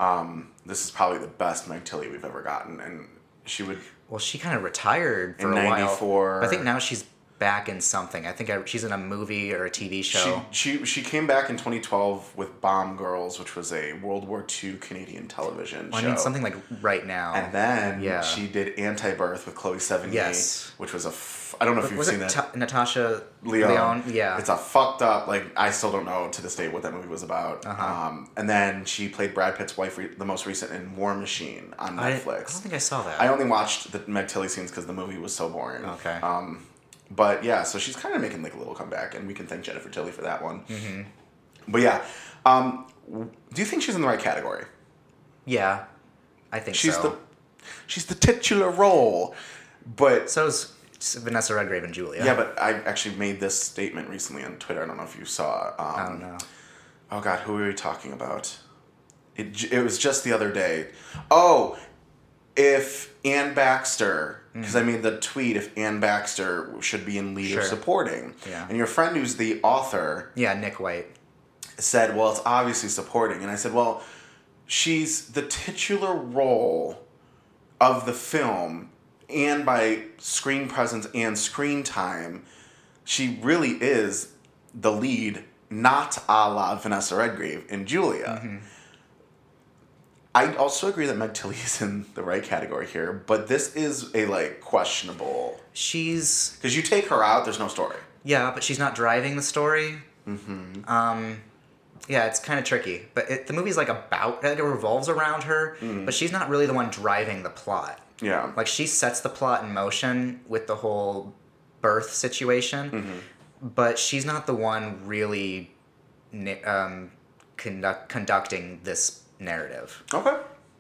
Um, this is probably the best Meg Tilly we've ever gotten, and she would. Well, she kind of retired for In a while. 94. I think now she's back in something. I think I, she's in a movie or a TV show. She, she she came back in 2012 with Bomb Girls, which was a World War II Canadian television Well, show. I mean, something like right now. And then yeah. she did Antibirth with Chloe Sevigny, Yes. which was a. F- I don't know if you've was seen that. Ta- Natasha Lyonne. Lyonne? Yeah. It's a fucked up, like, I still don't know to this day what that movie was about. Uh-huh. Um, and then she played Brad Pitt's wife, re- the most recent in War Machine on I, I don't think I saw that. I only watched the Meg Tilly scenes because the movie was so boring. Okay. Um, but yeah, so she's kind of making like a little comeback, and we can thank Jennifer Tilly for that one. Mhm. But yeah, um, do you think she's in the right category? Yeah, I think she's so. the she's the titular role, but so's Vanessa Redgrave and Julia. Yeah, but I actually made this statement recently on Twitter. I don't know if you saw. Um, I don't know. Oh God, who were we talking about? It it was just the other day. Oh, if Anne Baxter, Mm-hmm. because I made the tweet if Anne Baxter should be in lead Sure. supporting, Yeah. and your friend who's the author Yeah, Nick White. said, "Well, it's obviously supporting," and I said, "Well, she's the titular role of the film, and by screen presence and screen time, she really is the lead, not a la Vanessa Redgrave in Julia." Mm-hmm. I also agree that Meg Tilly is in the right category here, but this is a like questionable. She's because you take her out, there's no story. Yeah, but she's not driving the story. Mm-hmm. Um, yeah, it's kind of tricky. But it, the movie's like about it revolves around her, but she's not really the one driving the plot. Yeah. Like she sets the plot in motion with the whole birth situation, but she's not the one really um, conduct- conducting this narrative. Okay.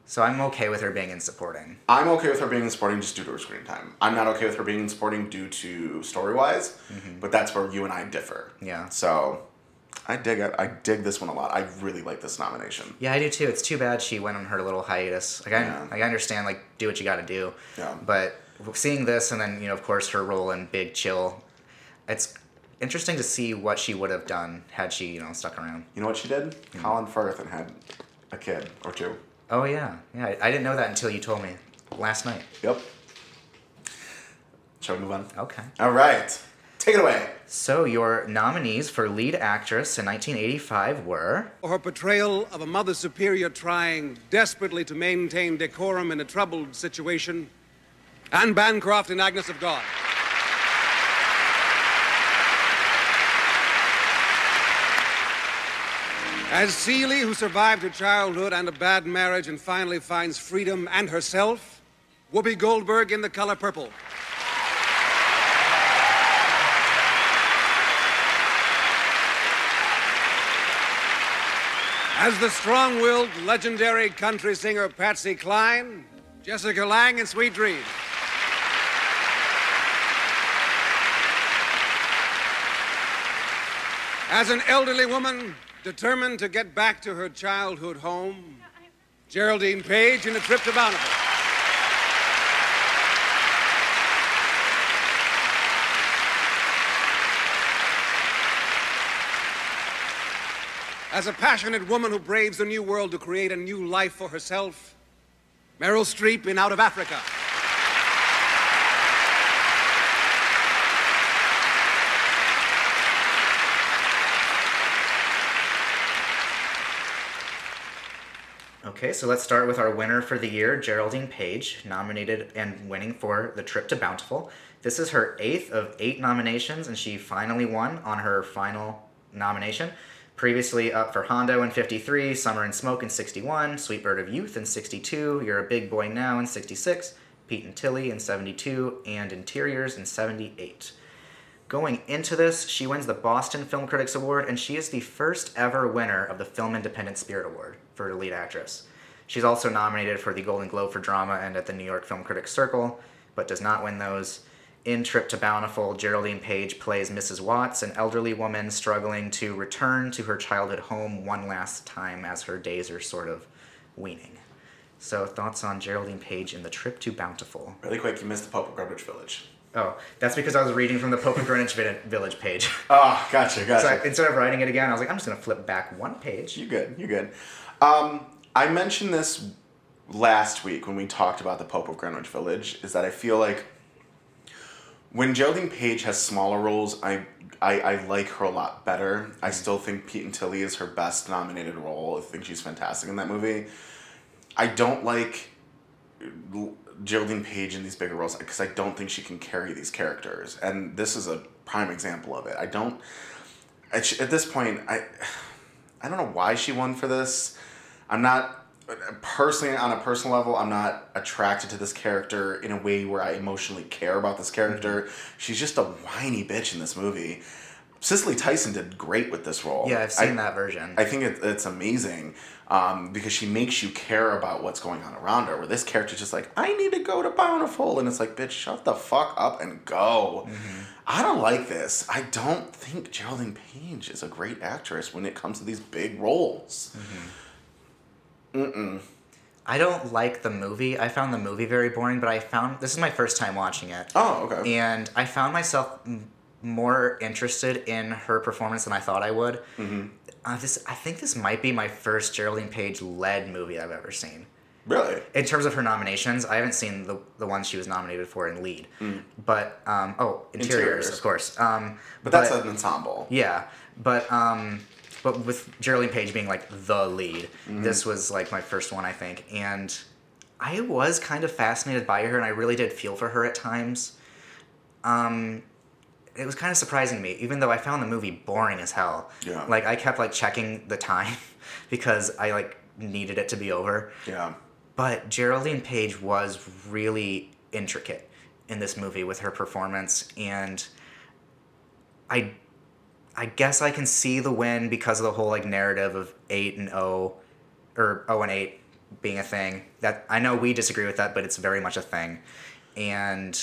So I'm okay with her being in supporting. I'm okay with her being in supporting just due to her screen time. I'm not okay with her being in supporting due to story wise, mm-hmm. but that's where you and I differ. Yeah. So I dig it. I dig this one a lot. I really like this nomination. Yeah, I do too. It's too bad she went on her little hiatus. Like I, Yeah. I understand, like do what you got to do. Yeah. But seeing this, and then you know, of course, her role in Big Chill, it's interesting to see what she would have done had she, you know, stuck around. You know what she did? Hmm. Colin Firth and had a kid or two. Oh yeah, yeah. I, I didn't know that until you told me last night. Yep. Shall we move on? Okay. All right. Take it away. So your nominees for lead actress in 1985 were For her portrayal of a mother superior trying desperately to maintain decorum in a troubled situation, Anne Bancroft in Agnes of God. As Celie, who survived her childhood and a bad marriage and finally finds freedom and herself, Whoopi Goldberg in The Color Purple. As the strong willed, legendary country singer Patsy Cline, Jessica Lange in Sweet Dreams. As an elderly woman determined to get back to her childhood home, Geraldine Page in A Trip to Bountiful. As a passionate woman who braves the new world to create a new life for herself, Meryl Streep in Out of Africa. Okay, so let's start with our winner for the year, Geraldine Page, nominated and winning for The Trip to Bountiful. This is her eighth of eight nominations, and she finally won on her final nomination. Previously up for Hondo in 53, Summer and Smoke in 61, Sweet Bird of Youth in 62, You're a Big Boy Now in 66, Pete and Tillie in 72, and Interiors in 78. Going into this, she wins the Boston Film Critics Award, and she is the first ever winner of the Film Independent Spirit Award for lead actress. She's also nominated for the Golden Globe for drama and at the New York Film Critics Circle, but does not win those. In Trip to Bountiful, Geraldine Page plays Mrs. Watts, an elderly woman struggling to return to her childhood home one last time as her days are sort of weaning. So, thoughts on Geraldine Page in The Trip to Bountiful? Really quick, you missed the Pope of Greenwich Village. Oh, that's because I was reading from the Pope of Greenwich Village page. Oh, gotcha, gotcha. So I, instead of writing it again, I was like, I'm just gonna flip back one page. You good? You good? Um, I mentioned this last week when we talked about the Pope of Greenwich Village. Is that I feel like when Geraldine Page has smaller roles, I, I I like her a lot better. I still think Pete and Tillie is her best nominated role. I think she's fantastic in that movie. I don't like Geraldine Page in these bigger roles because I don't think she can carry these characters, and this is a prime example of it. I don't. At, sh- at this point, I I don't know why she won for this. I'm not personally on a personal level. I'm not attracted to this character in a way where I emotionally care about this character. Mm-hmm. She's just a whiny bitch in this movie. Cicely Tyson did great with this role. Yeah, I've seen I- that version. I think it, it's amazing um, because she makes you care about what's going on around her. Where this character's just like, I need to go to Bountiful, and it's like, bitch, shut the fuck up and go. Mm-hmm. I don't like this. I don't think Geraldine Page is a great actress when it comes to these big roles. Mm-mm. I don't like the movie. I found the movie very boring, but I found this is my first time watching it. Oh, okay. And I found myself m- more interested in her performance than I thought I would. Mm-hmm. Uh, this I think this might be my first Geraldine Page led movie I've ever seen. Really? In terms of her nominations, I haven't seen the the ones she was nominated for in lead, Mm. but um, oh, interiors, Interiors. of course. Um, But that's an ensemble. Yeah, but um, but with Geraldine Page being like the lead, Mhm. this was like my first one, I think, and I was kind of fascinated by her, and I really did feel for her at times. Um, it was kind of surprising to me, even though I found the movie boring as hell. Yeah. Like I kept like checking the time because I like needed it to be over. Yeah. But Geraldine Page was really intricate in this movie with her performance, and I, I guess I can see the win because of the whole like narrative of eight and O, or O and eight being a thing. That I know we disagree with that, but it's very much a thing, and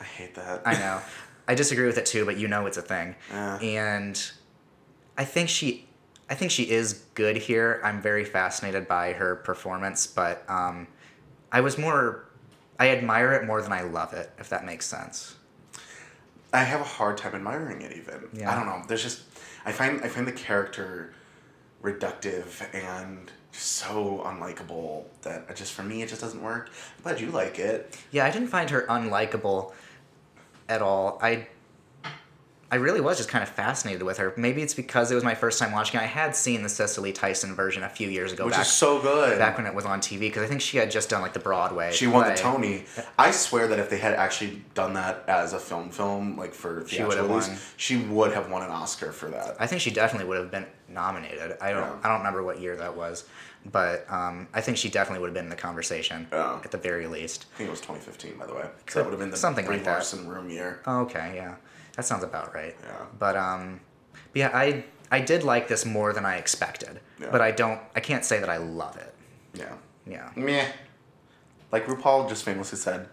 I hate that. I know. I disagree with it too, but you know it's a thing. Yeah. And I think she I think she is good here. I'm very fascinated by her performance, but um, I was more I admire it more than I love it, if that makes sense. I have a hard time admiring it even. Yeah. I don't know. There's just I find I find the character reductive and so unlikable that just for me it just doesn't work. I'm glad you like it. Yeah, I didn't find her unlikable at all. I I really was just kind of fascinated with her. Maybe it's because it was my first time watching. it. I had seen the Cicely Tyson version a few years ago, Which back, is so good. back when it was on TV. Because I think she had just done like the Broadway. She won the. Tony. I swear that if they had actually done that as a film film, like for She would have won. she would have won an Oscar for that. I think she definitely would have been nominated. I don't Yeah. I don't remember what year that was, but um, I think she definitely would have been in the conversation Yeah. at the very least. I think it was 2015, by the way. Could- that would have been the something Brie like that. Larson room year. Oh, okay, yeah, that sounds about right. Yeah. But um, but yeah, I I did like this more than I expected, Yeah. but I don't I can't say that I love it. Yeah. Yeah. Meh. Like RuPaul just famously said,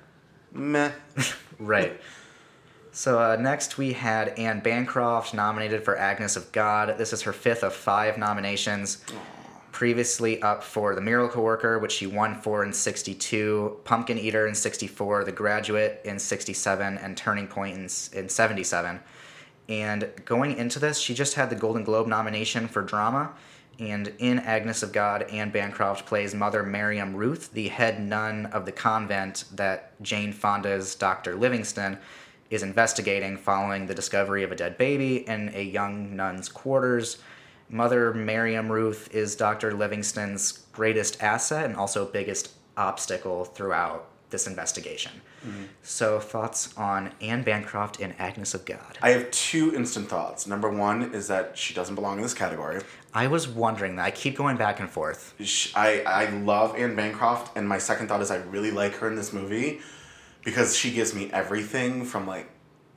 meh. Right. So uh, next we had Anne Bancroft nominated for Agnes of God. This is her fifth of five nominations. Previously up for The Miracle Worker, which she won for in 62, Pumpkin Eater in 64, The Graduate in 67, and Turning Point in, in 77. And going into this, she just had the Golden Globe nomination for drama. And in Agnes of God, Anne Bancroft plays Mother Miriam Ruth, the head nun of the convent that Jane Fonda's Dr. Livingston is investigating following the discovery of a dead baby in a young nun's quarters. Mother Miriam Ruth is Dr. Livingston's greatest asset and also biggest obstacle throughout this investigation. Mhm. So, thoughts on Anne Bancroft in Agnes of God? I have two instant thoughts. Number one is that she doesn't belong in this category. I was wondering that. I keep going back and forth. I, I love Anne Bancroft, and my second thought is I really like her in this movie because she gives me everything from like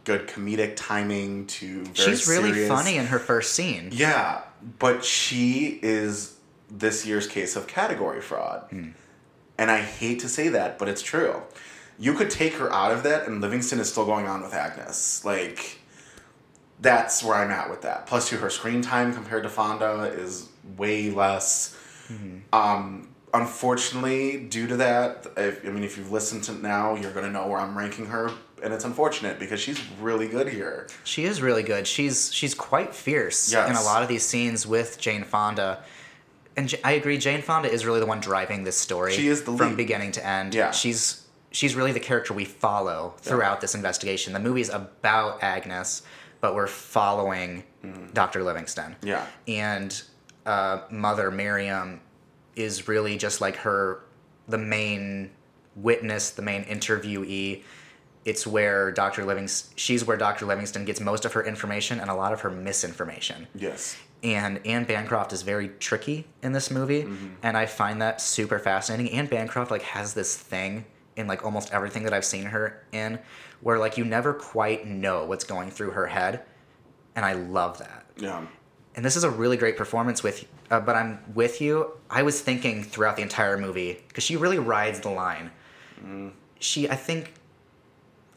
good comedic timing to very She's really serious- funny in her first scene. Yeah, but she is this year's case of category fraud. And I hate to say that, but it's true. You could take her out of that, and Livingston is still going on with Agnes. Like, that's where I'm at with that. Plus, to her screen time compared to Fonda is way less. Um, unfortunately, due to that, if, I mean, if you've listened to now, you're going to know where I'm ranking her. And it's unfortunate because she's really good here. She is really good. She's she's quite fierce Yes. in a lot of these scenes with Jane Fonda. And J- I agree, Jane Fonda is really the one driving this story. She is the from lead. beginning to end. Yeah. she's she's really the character we follow throughout this investigation. The movie's about Agnes, but we're following Dr. Livingston. Yeah. and uh, Mother Miriam is really just like her, the main witness, the main interviewee. It's where Dr. Livingston, she's where Dr. Livingston gets most of her information and a lot of her misinformation. Yes. And Anne Bancroft is very tricky in this movie, Mm-hmm. and I find that super fascinating. Anne Bancroft like has this thing in like almost everything that I've seen her in, where like you never quite know what's going through her head, and I love that Yeah. and this is a really great performance with uh, but i'm with you i was thinking throughout the entire movie because she really rides the line she i think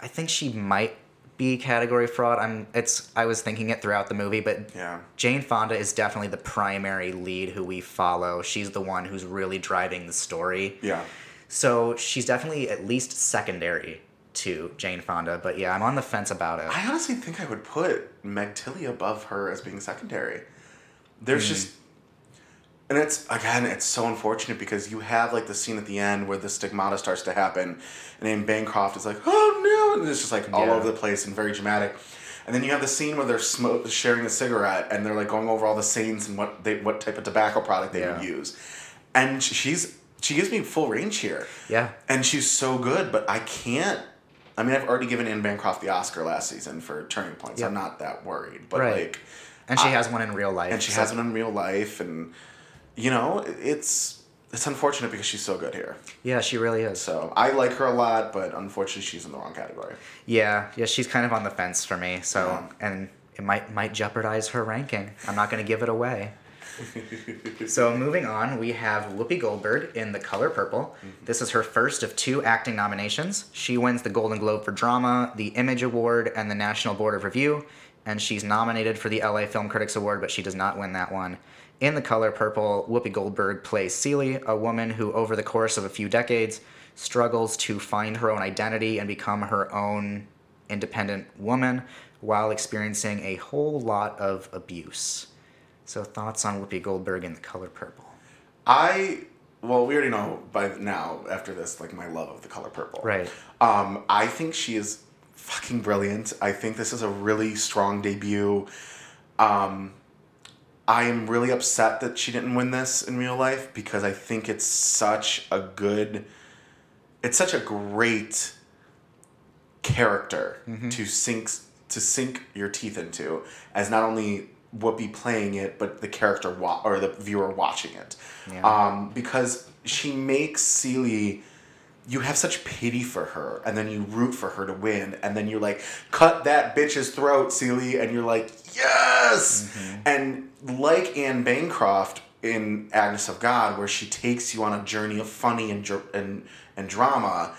i think she might be category fraud i'm it's i was thinking it throughout the movie but Yeah. jane fonda is definitely the primary lead who we follow she's the one who's really driving the story Yeah. so she's definitely at least secondary to jane fonda but yeah i'm on the fence about it I honestly think I would put Meg Tilly above her as being secondary. There's Mm. just, and it's again, it's so unfortunate because you have like the scene at the end where the stigmata starts to happen, and then Bancroft is like, "Oh no!" And it's just like all Yeah. over the place and very dramatic. And then you have the scene where they're smoke, sharing a cigarette and they're like going over all the scenes and what they what type of tobacco product they would Yeah. use, and she's she gives me full range here. yeah And she's so good, but I can't. I mean, I've already given Anne Bancroft the Oscar last season for Turning Points. I'm not that worried, but Right. like, and she I- has one in real life and she so- has one in real life, and you know, it's it's unfortunate because she's so good here. yeah she really is So I like her a lot, but unfortunately, she's in the wrong category. Yeah, yeah, she's kind of on the fence for me. So, and it might might jeopardize her ranking. I'm not going to give it away. so moving on, we have Whoopi Goldberg in The Color Purple. Mm-hmm. This is her first of two acting nominations. She wins the Golden Globe for drama, the Image Award, and the National Board of Review, and she's nominated for the LA Film Critics Award, but she does not win that one. In The Color Purple, Whoopi Goldberg plays Celie, a woman who, over the course of a few decades, struggles to find her own identity and become her own independent woman while experiencing a whole lot of abuse. So, thoughts on Whoopi Goldberg in The Color Purple? I well, we already know by now after this, like my love of the color purple. Right. Um, I think she is fucking brilliant. I think this is a really strong debut. Um, I am really upset that she didn't win this in real life because I think it's such a good, it's such a great character to sink to sink your teeth into as not only Whoopi playing it, but the character wa- or the viewer watching it. Yeah. Um, because she makes Celie you have such pity for her and then you root for her to win and then you're like cut that bitch's throat Celie and you're like yes! Mm-hmm. And like Anne Bancroft in Agnes of God where she takes you on a journey of funny and and and drama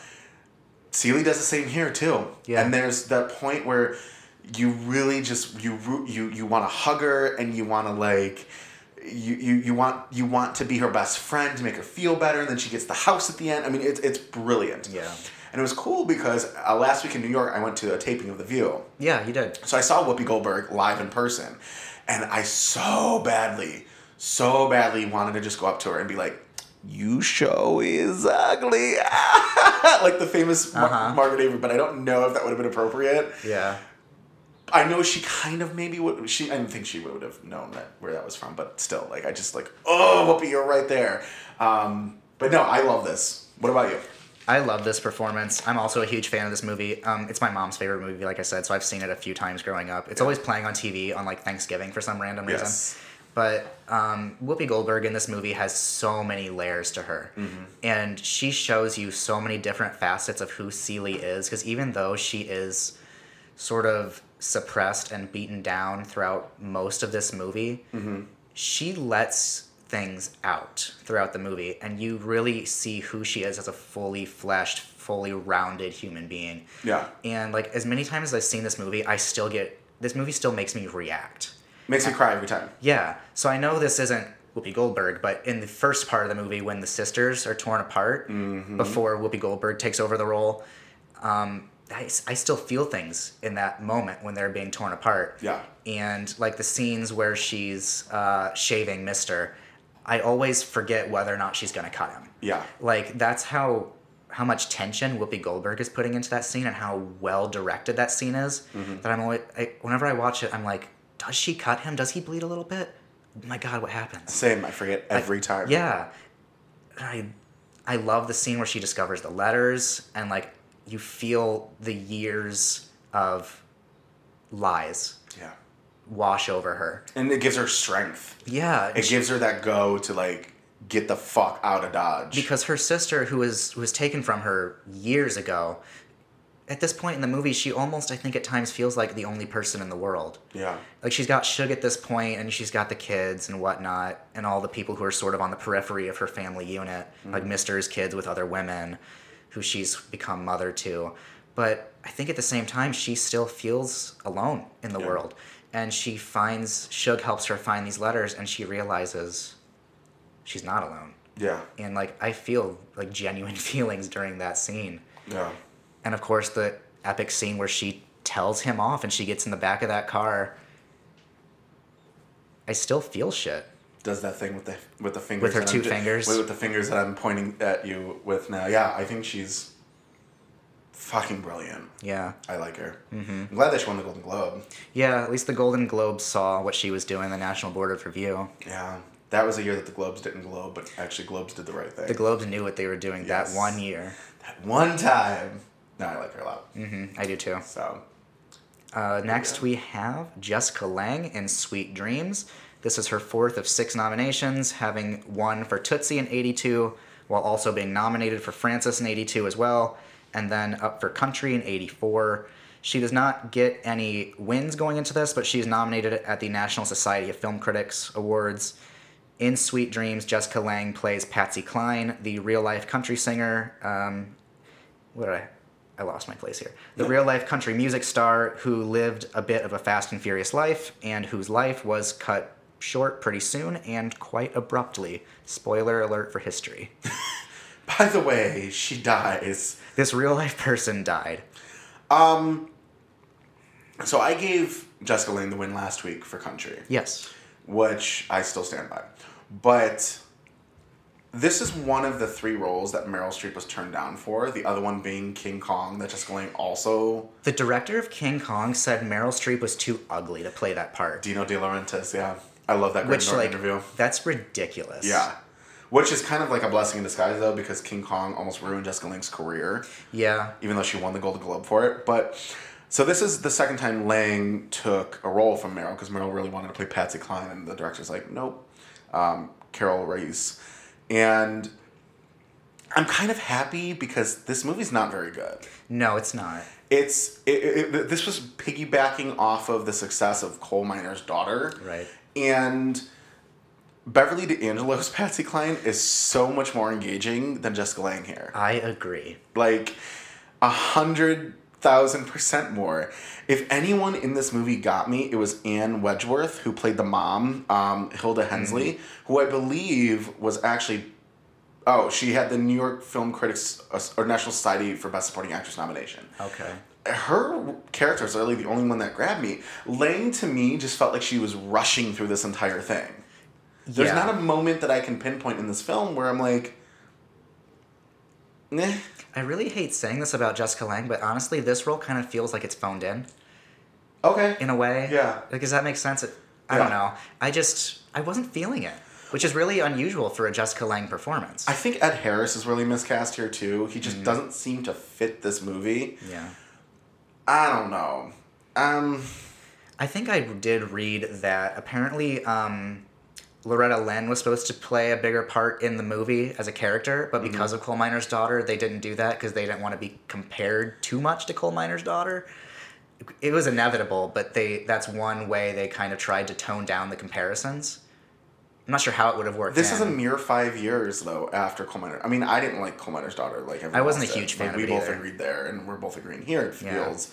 Celie does the same here too. Yeah. and there's that point where you really just you root you you want to hug her and you want to like you, you you want you want to be her best friend to make her feel better and then she gets the house at the end i mean it's it's brilliant Yeah. And it was cool because uh, last week in New York, I went to a taping of The View. Yeah, you did. So I saw Whoopi Goldberg live in person, and I so badly, so badly wanted to just go up to her and be like, "You show is ugly," like the famous Uh-huh. Margaret Avery. But I don't know if that would have been appropriate. Yeah. I know she kind of maybe would. She I didn't think she would have known that where that was from, but still, like I just like, oh, Whoopi, you're right there. Um, but no, I love this. What about you? I love this performance. I'm also a huge fan of this movie. Um, it's my mom's favorite movie, like I said, so I've seen it a few times growing up. It's always playing on TV on like Thanksgiving for some random reason. Yes. But um, Whoopi Goldberg in this movie has so many layers to her, and she shows you so many different facets of who Celie is. Because even though she is sort of suppressed and beaten down throughout most of this movie, she lets things out throughout the movie and you really see who she is as a fully fleshed fully rounded human being. Yeah. and like as many times as i've seen this movie i still get this movie still makes me react. Makes me cry every time. yeah. So i know this isn't whoopi goldberg but in the first part of the movie when the sisters are torn apart before whoopi goldberg takes over the role um, I, I still feel things in that moment when they're being torn apart Yeah. and like the scenes where she's uh, shaving Mister, I always forget whether or not she's gonna cut him. Yeah. Like that's how how much tension Whoopi Goldberg is putting into that scene and how well directed that scene is. Mhm. That I'm always I, whenever I watch it, I'm like, does she cut him? Does he bleed a little bit? Oh my God, what happens? Same. I forget every time. Yeah. I I love the scene where she discovers the letters and like you feel the years of lies Yeah. wash over her. And it gives her strength. Yeah. It gives her that go to like get the fuck out of Dodge. because her sister who was who was taken from her years ago at this point in the movie she almost i think at times feels like the only person in the world Yeah. like she's got Shug at this point and she's got the kids and whatnot and all the people who are sort of on the periphery of her family unit like mm-hmm. mister's kids with other women who she's become mother to but i think at the same time she still feels alone in the Yeah. world and she finds Shug helps her find these letters and she realizes she's not alone Yeah. and like I feel like genuine feelings during that scene. Yeah. And of course, the epic scene where she tells him off and she gets in the back of that car. I still feel shit. Does that thing with the with the fingers With her two I'm fingers? With, with the fingers that I'm pointing at you with now. Yeah, I think she's fucking brilliant. Yeah. I like her. Mhm. I'm glad that she won the Golden Globe. Yeah, at least the Golden Globes saw what she was doing, the National Board of Review. Yeah. That was a year that the Globes didn't globe, but actually Globes did the right thing. The Globes knew what they were doing Yes. that one year. That one time. No, I like her a lot. hmm I do too. So. Uh, next, we have Jessica Lange in Sweet Dreams. This is her fourth of six nominations, having won for Tootsie in 82, while also being nominated for Frances in 82 as well, and then up for Country in 84. She does not get any wins going into this, but she's nominated at the National Society of Film Critics Awards. In Sweet Dreams, Jessica Lange plays Patsy Cline, the real life country singer. Um, what did I? I lost my place here. The real life country music star who lived a bit of a fast and furious life and whose life was cut short pretty soon and quite abruptly. Spoiler alert for history. By the way, she dies. This real life person died. Um. So I gave Jessica Lange the win last week for Country. Yes. Which I still stand by. But this is one of the three roles that Meryl Streep was turned down for. The other one being King Kong, that Jessica Lange also. The director of King Kong said Meryl Streep was too ugly to play that part. Dino De Laurentiis, yeah. I love that Graham Which, Norton like, interview. that's ridiculous. Yeah. Which is kind of like a blessing in disguise, though, because King Kong almost ruined Jessica Lange's career. Yeah. Even though she won the Golden Globe for it. But so this is the second time Lange took a role from Meryl, because Meryl really wanted to play Patsy Cline, and the director's like, nope, um, Karel Reisz. And I'm kind of happy because this movie's not very good. No, it's not. It's it, it, it- this was piggybacking off of the success of Coal Miner's Daughter, Right. And Beverly D'Angelo's Patsy Cline is so much more engaging than Jessica Lange here. I agree. Like a hundred thousand percent more. If anyone in this movie got me, it was Ann Wedgeworth who played the mom, um, Hilda Hensley, who I believe was actually Oh, she had the New York Film Critics uh, or National Society for Best Supporting Actress nomination. Okay. Her character is really the only one that grabbed me. Lange to me just felt like she was rushing through this entire thing. There's Yeah. not a moment that I can pinpoint in this film where I'm like, Nah. I really hate saying this about Jessica Lange, but honestly, this role kind of feels like it's phoned in. Okay. In a way. Yeah. Like, does that make sense? It, I Yeah. don't know. I just I wasn't feeling it, which is really unusual for a Jessica Lange performance. I think Ed Harris is really miscast here too. He Mm. just doesn't seem to fit this movie. yeah. I don't know. Um, I think I did read that apparently um, Loretta Lynn was supposed to play a bigger part in the movie as a character, but Mm-hmm. because of Coal Miner's Daughter, they didn't do that because they didn't want to be compared too much to Coal Miner's Daughter. It was inevitable, but they that's one way they kind of tried to tone down the comparisons. I'm not sure how it would have worked. this is a mere five years though after Coal Miner. I mean, I didn't like Coal Miner's Daughter. Like I wasn't a huge fan Like, we both either. agreed there, and we're both agreeing here. It Yeah. feels.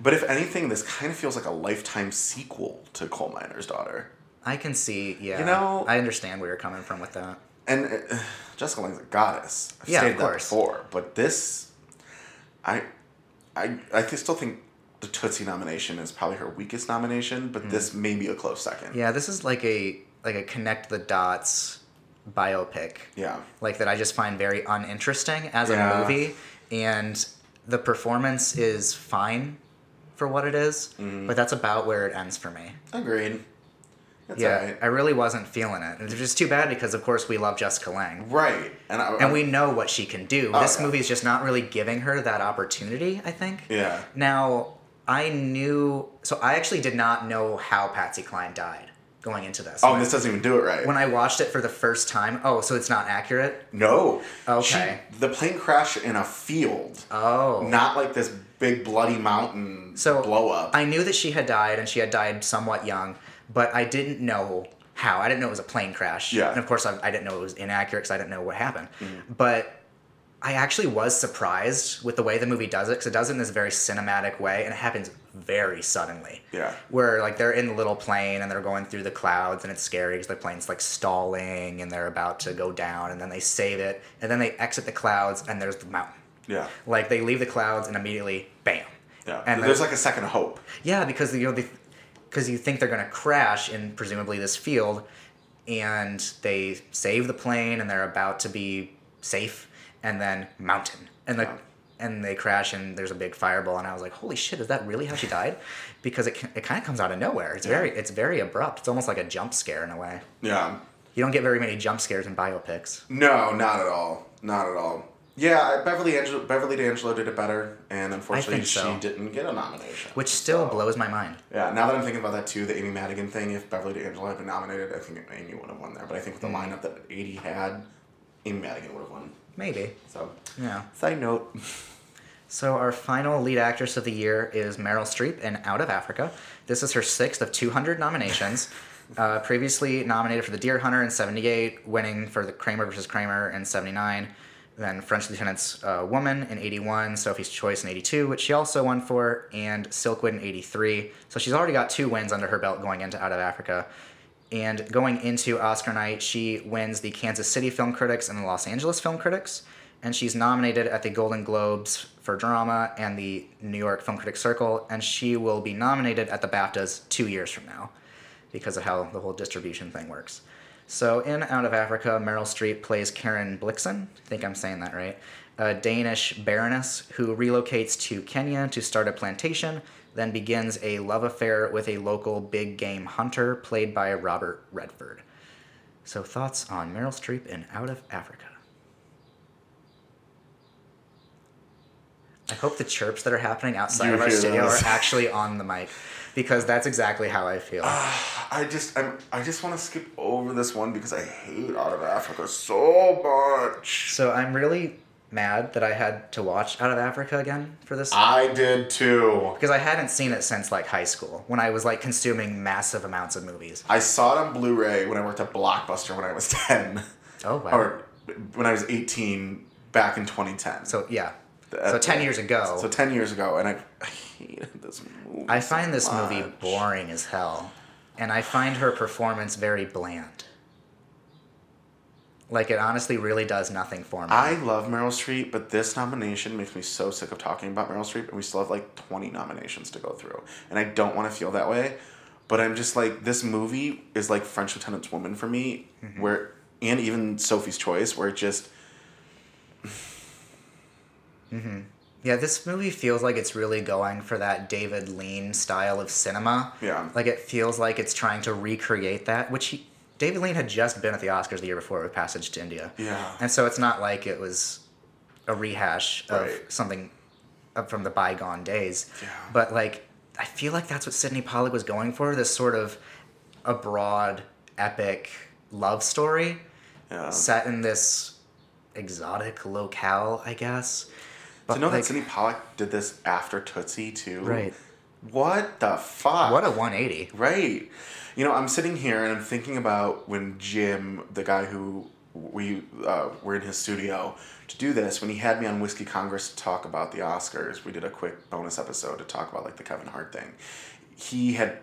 But if anything, this kind of feels like a lifetime sequel to Coal Miner's Daughter. I can see, yeah. You know- I understand where you're coming from with that. And uh, Jessica Lange's a goddess. I've Yeah, of course. before, but this, I, I, I still think the Tootsie nomination is probably her weakest nomination, but this may be a close second. Yeah, this is like a like a connect the dots biopic. Yeah. Like that I just find very uninteresting as Yeah. a movie and the performance is fine for what it is, Mm-hmm. but that's about where it ends for me. Agreed. It's yeah, alright. I really wasn't feeling it. It's just too bad because of course we love Jessica Lange. Right, and I, And we know what she can do. Oh, this yeah. movie is just not really giving her that opportunity, I think. Yeah. Now, I knew so I actually did not know how Patsy Cline died going into this. Oh, When- this doesn't even do it right. when I watched it for the first time, oh, so it's not accurate? no. Okay. She, the plane crashed in a field, Oh. not like this big bloody mountain so blow up. I knew that she had died and she had died somewhat young, but I didn't know how. I didn't know it was a plane crash. Yeah. And of course, I, I didn't know it was inaccurate because I didn't know what happened. Mm-hmm. But I actually was surprised with the way the movie does it because it does it in this very cinematic way and it happens very suddenly. Yeah. Where like they're in the little plane and they're going through the clouds and it's scary because the plane's like stalling and they're about to go down and then they save it and then they exit the clouds and there's the mountain. yeah. Like they leave the clouds and immediately, bam. Yeah. And There's the- like a second hope. Yeah, because you know they because you think they're gonna crash in presumably this field, and they save the plane and they're about to be safe, and then mountain and the. Yeah. And they crash and there's a big fireball and I was like, "Holy shit! Is that really how she died?" Because it, it kind of comes out of nowhere. It's very it's very abrupt. It's almost like a jump scare in a way. Yeah. You don't get very many jump scares in biopics. No, not at all. Not at all. Yeah, Beverly Angelo, Beverly D'Angelo did it better, and unfortunately, so. she didn't get a nomination. Which still So- blows my mind. Yeah, now that I'm thinking about that too, the Amy Madigan thing, if Beverly D'Angelo had been nominated, I think Amy would have won there. But I think with the Mm. lineup that 80 had, Amy Madigan would have won. Maybe. So, Yeah. side note. So our final lead actress of the year is Meryl Streep in Out of Africa. This is her sixth of 200 nominations. uh, previously nominated for The Deer Hunter in 78, winning for The Kramer versus Kramer in 79. Then French Lieutenant's uh, Woman in 81, Sophie's Choice in 82, which she also won for, and Silkwood in 83. So she's already got two wins under her belt going into Out of Africa. And going into Oscar night, she wins the Kansas City Film Critics and the Los Angeles Film Critics. And she's nominated at the Golden Globes for drama and the New York Film Critics Circle. And she will be nominated at the BAFTAs two years from now because of how the whole distribution thing works. So in Out of Africa, Meryl Streep plays Karen Blixen. I think I'm saying that right. A Danish baroness who relocates to Kenya to start a plantation, then begins a love affair with a local big game hunter played by Robert Redford. So thoughts on Meryl Streep in Out of Africa? I hope the chirps that are happening outside You of our studio those. are actually on the mic because that's exactly how I feel. Ah, I just I'm, I just want to skip over this one because I hate Out of Africa so much. So I'm really mad that I had to watch Out of Africa again for this I did too. because I hadn't seen it since like high school when I was like consuming massive amounts of movies. I saw it on Blu-ray when I worked at Blockbuster when I was 10. Oh wow. Or when I was 18 back in 2010. So yeah. At So 10 years ago. So 10 years ago, and I, I hated this movie. I so find this movie boring as hell. And I find her performance very bland. Like it honestly really does nothing for me. I love Meryl Streep, but this nomination makes me so sick of talking about Meryl Streep, and we still have like 20 nominations to go through. And I don't want to feel that way, but I'm just like, this movie is like French Lieutenant's Woman for me, where, and even Sophie's Choice, where it just, hmm Yeah, this movie feels like it's really going for that David Lean style of cinema. Yeah. Like it feels like it's trying to recreate that, which he, David Lean had just been at the Oscars the year before with Passage to India. Yeah. And so it's not like it was a rehash of Right. something from the bygone days. Yeah. But like, I feel like that's what Sydney Pollack was going for this sort of abroad, epic love story Yeah. set in this exotic locale, I guess. to know like- that Sydney Pollack did this after Tootsie, too. Right. What the fuck? What a 180. Right. You know, I'm sitting here and I'm thinking about when Jim, the guy who we uh, were in his studio to do this, when he had me on Whiskey Congress to talk about the Oscars, we did a quick bonus episode to talk about like the Kevin Hart thing. He had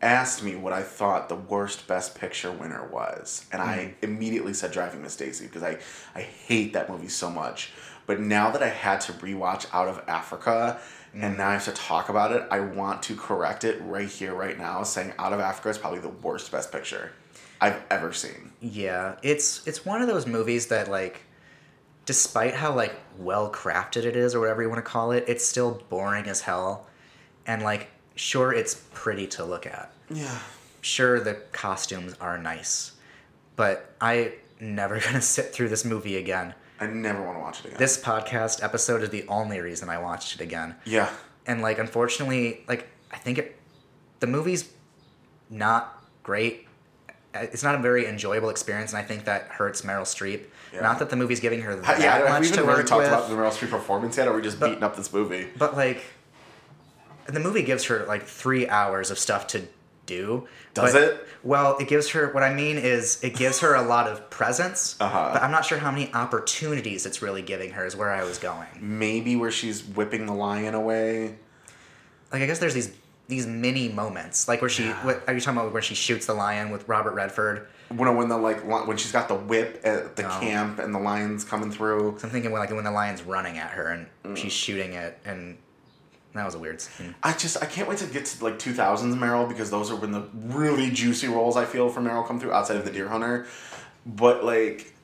asked me what I thought the worst Best Picture winner was, and I immediately said Driving Miss Daisy because I I hate that movie so much. But now that I had to rewatch Out of Africa, and now I have to talk about it, I want to correct it right here, right now, saying Out of Africa is probably the worst Best Picture I've ever seen. Yeah, it's it's one of those movies that like despite how like well crafted it is or whatever you want to call it, it's still boring as hell. And like sure it's pretty to look at. Yeah. Sure the costumes are nice. But I never going to sit through this movie again. I never want to watch it again. This podcast episode is the only reason I watched it again. Yeah. And like unfortunately, like I think it the movie's not great. It's not a very enjoyable experience, and I think that hurts Meryl Streep. Yeah. Not that the movie's giving her Ha- that yeah, have much we to even really work talked with. about the Meryl Streep performance yet, or are we just beating up this movie? But like, the movie gives her like three hours of stuff to do. Does but- it? Well, it gives her. What I mean is, it gives her a lot of presence. Uh-huh. But I'm not sure how many opportunities it's really giving her. Is where I was going. Maybe where she's whipping the lion away. Like I guess there's these these mini moments, like where she. What, are you talking about where she shoots the lion with Robert Redford? When when the like when she's got the whip at the Oh. camp and the lion's coming through. So I'm thinking when like when the lion's running at her and Mm. she's shooting it, and that was a weird scene. I just I can't wait to get to like two thousands Meryl because those are when the really juicy roles I feel for Meryl come through outside of the Deer Hunter, but like.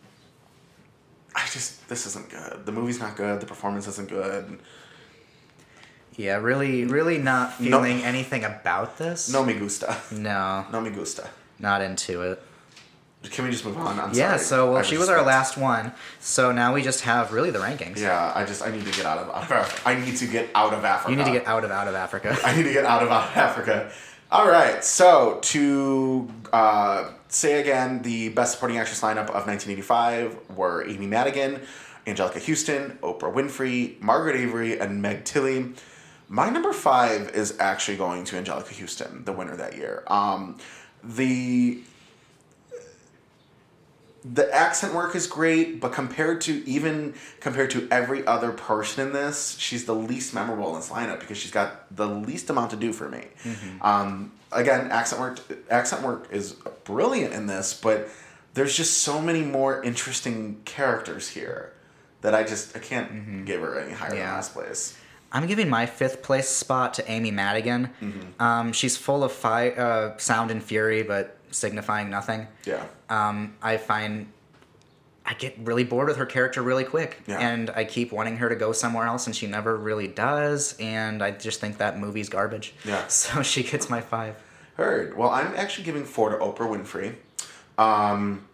I just this isn't good. The movie's not good. The performance isn't good. Yeah, really, really not No- feeling anything about this. No me gusta. No, No me gusta. not into it. Can we just move on? I'm yeah, sorry. so well, I she was our last one. So now we just have really the rankings. Yeah, I just I need to get out of, out of Africa. I need to get out of Africa. You need to get out of out of Africa. I need to get out of, out of Africa. All right, so to uh, say again, the best supporting actress lineup of 1985 were Amy Madigan, Anjelica Huston, Oprah Winfrey, Margaret Avery, and Meg Tilly. My number five is actually going to Anjelica Huston, the winner that year. Um, the the accent work is great, but compared to even compared to every other person in this, she's the least memorable in this lineup because she's got the least amount to do for me. Um, again, accent work accent work is brilliant in this, but there's just so many more interesting characters here that I just I can't give her any higher than last place. I'm giving my fifth place spot to Amy Madigan. Mm-hmm. Um, she's full of fi- uh, sound and fury, but signifying nothing. Yeah. Um, I find I get really bored with her character really quick, Yeah. and I keep wanting her to go somewhere else, and she never really does. And I just think that movie's garbage. Yeah. So she gets my five. Heard. Well, I'm actually giving four to Oprah Winfrey. Um,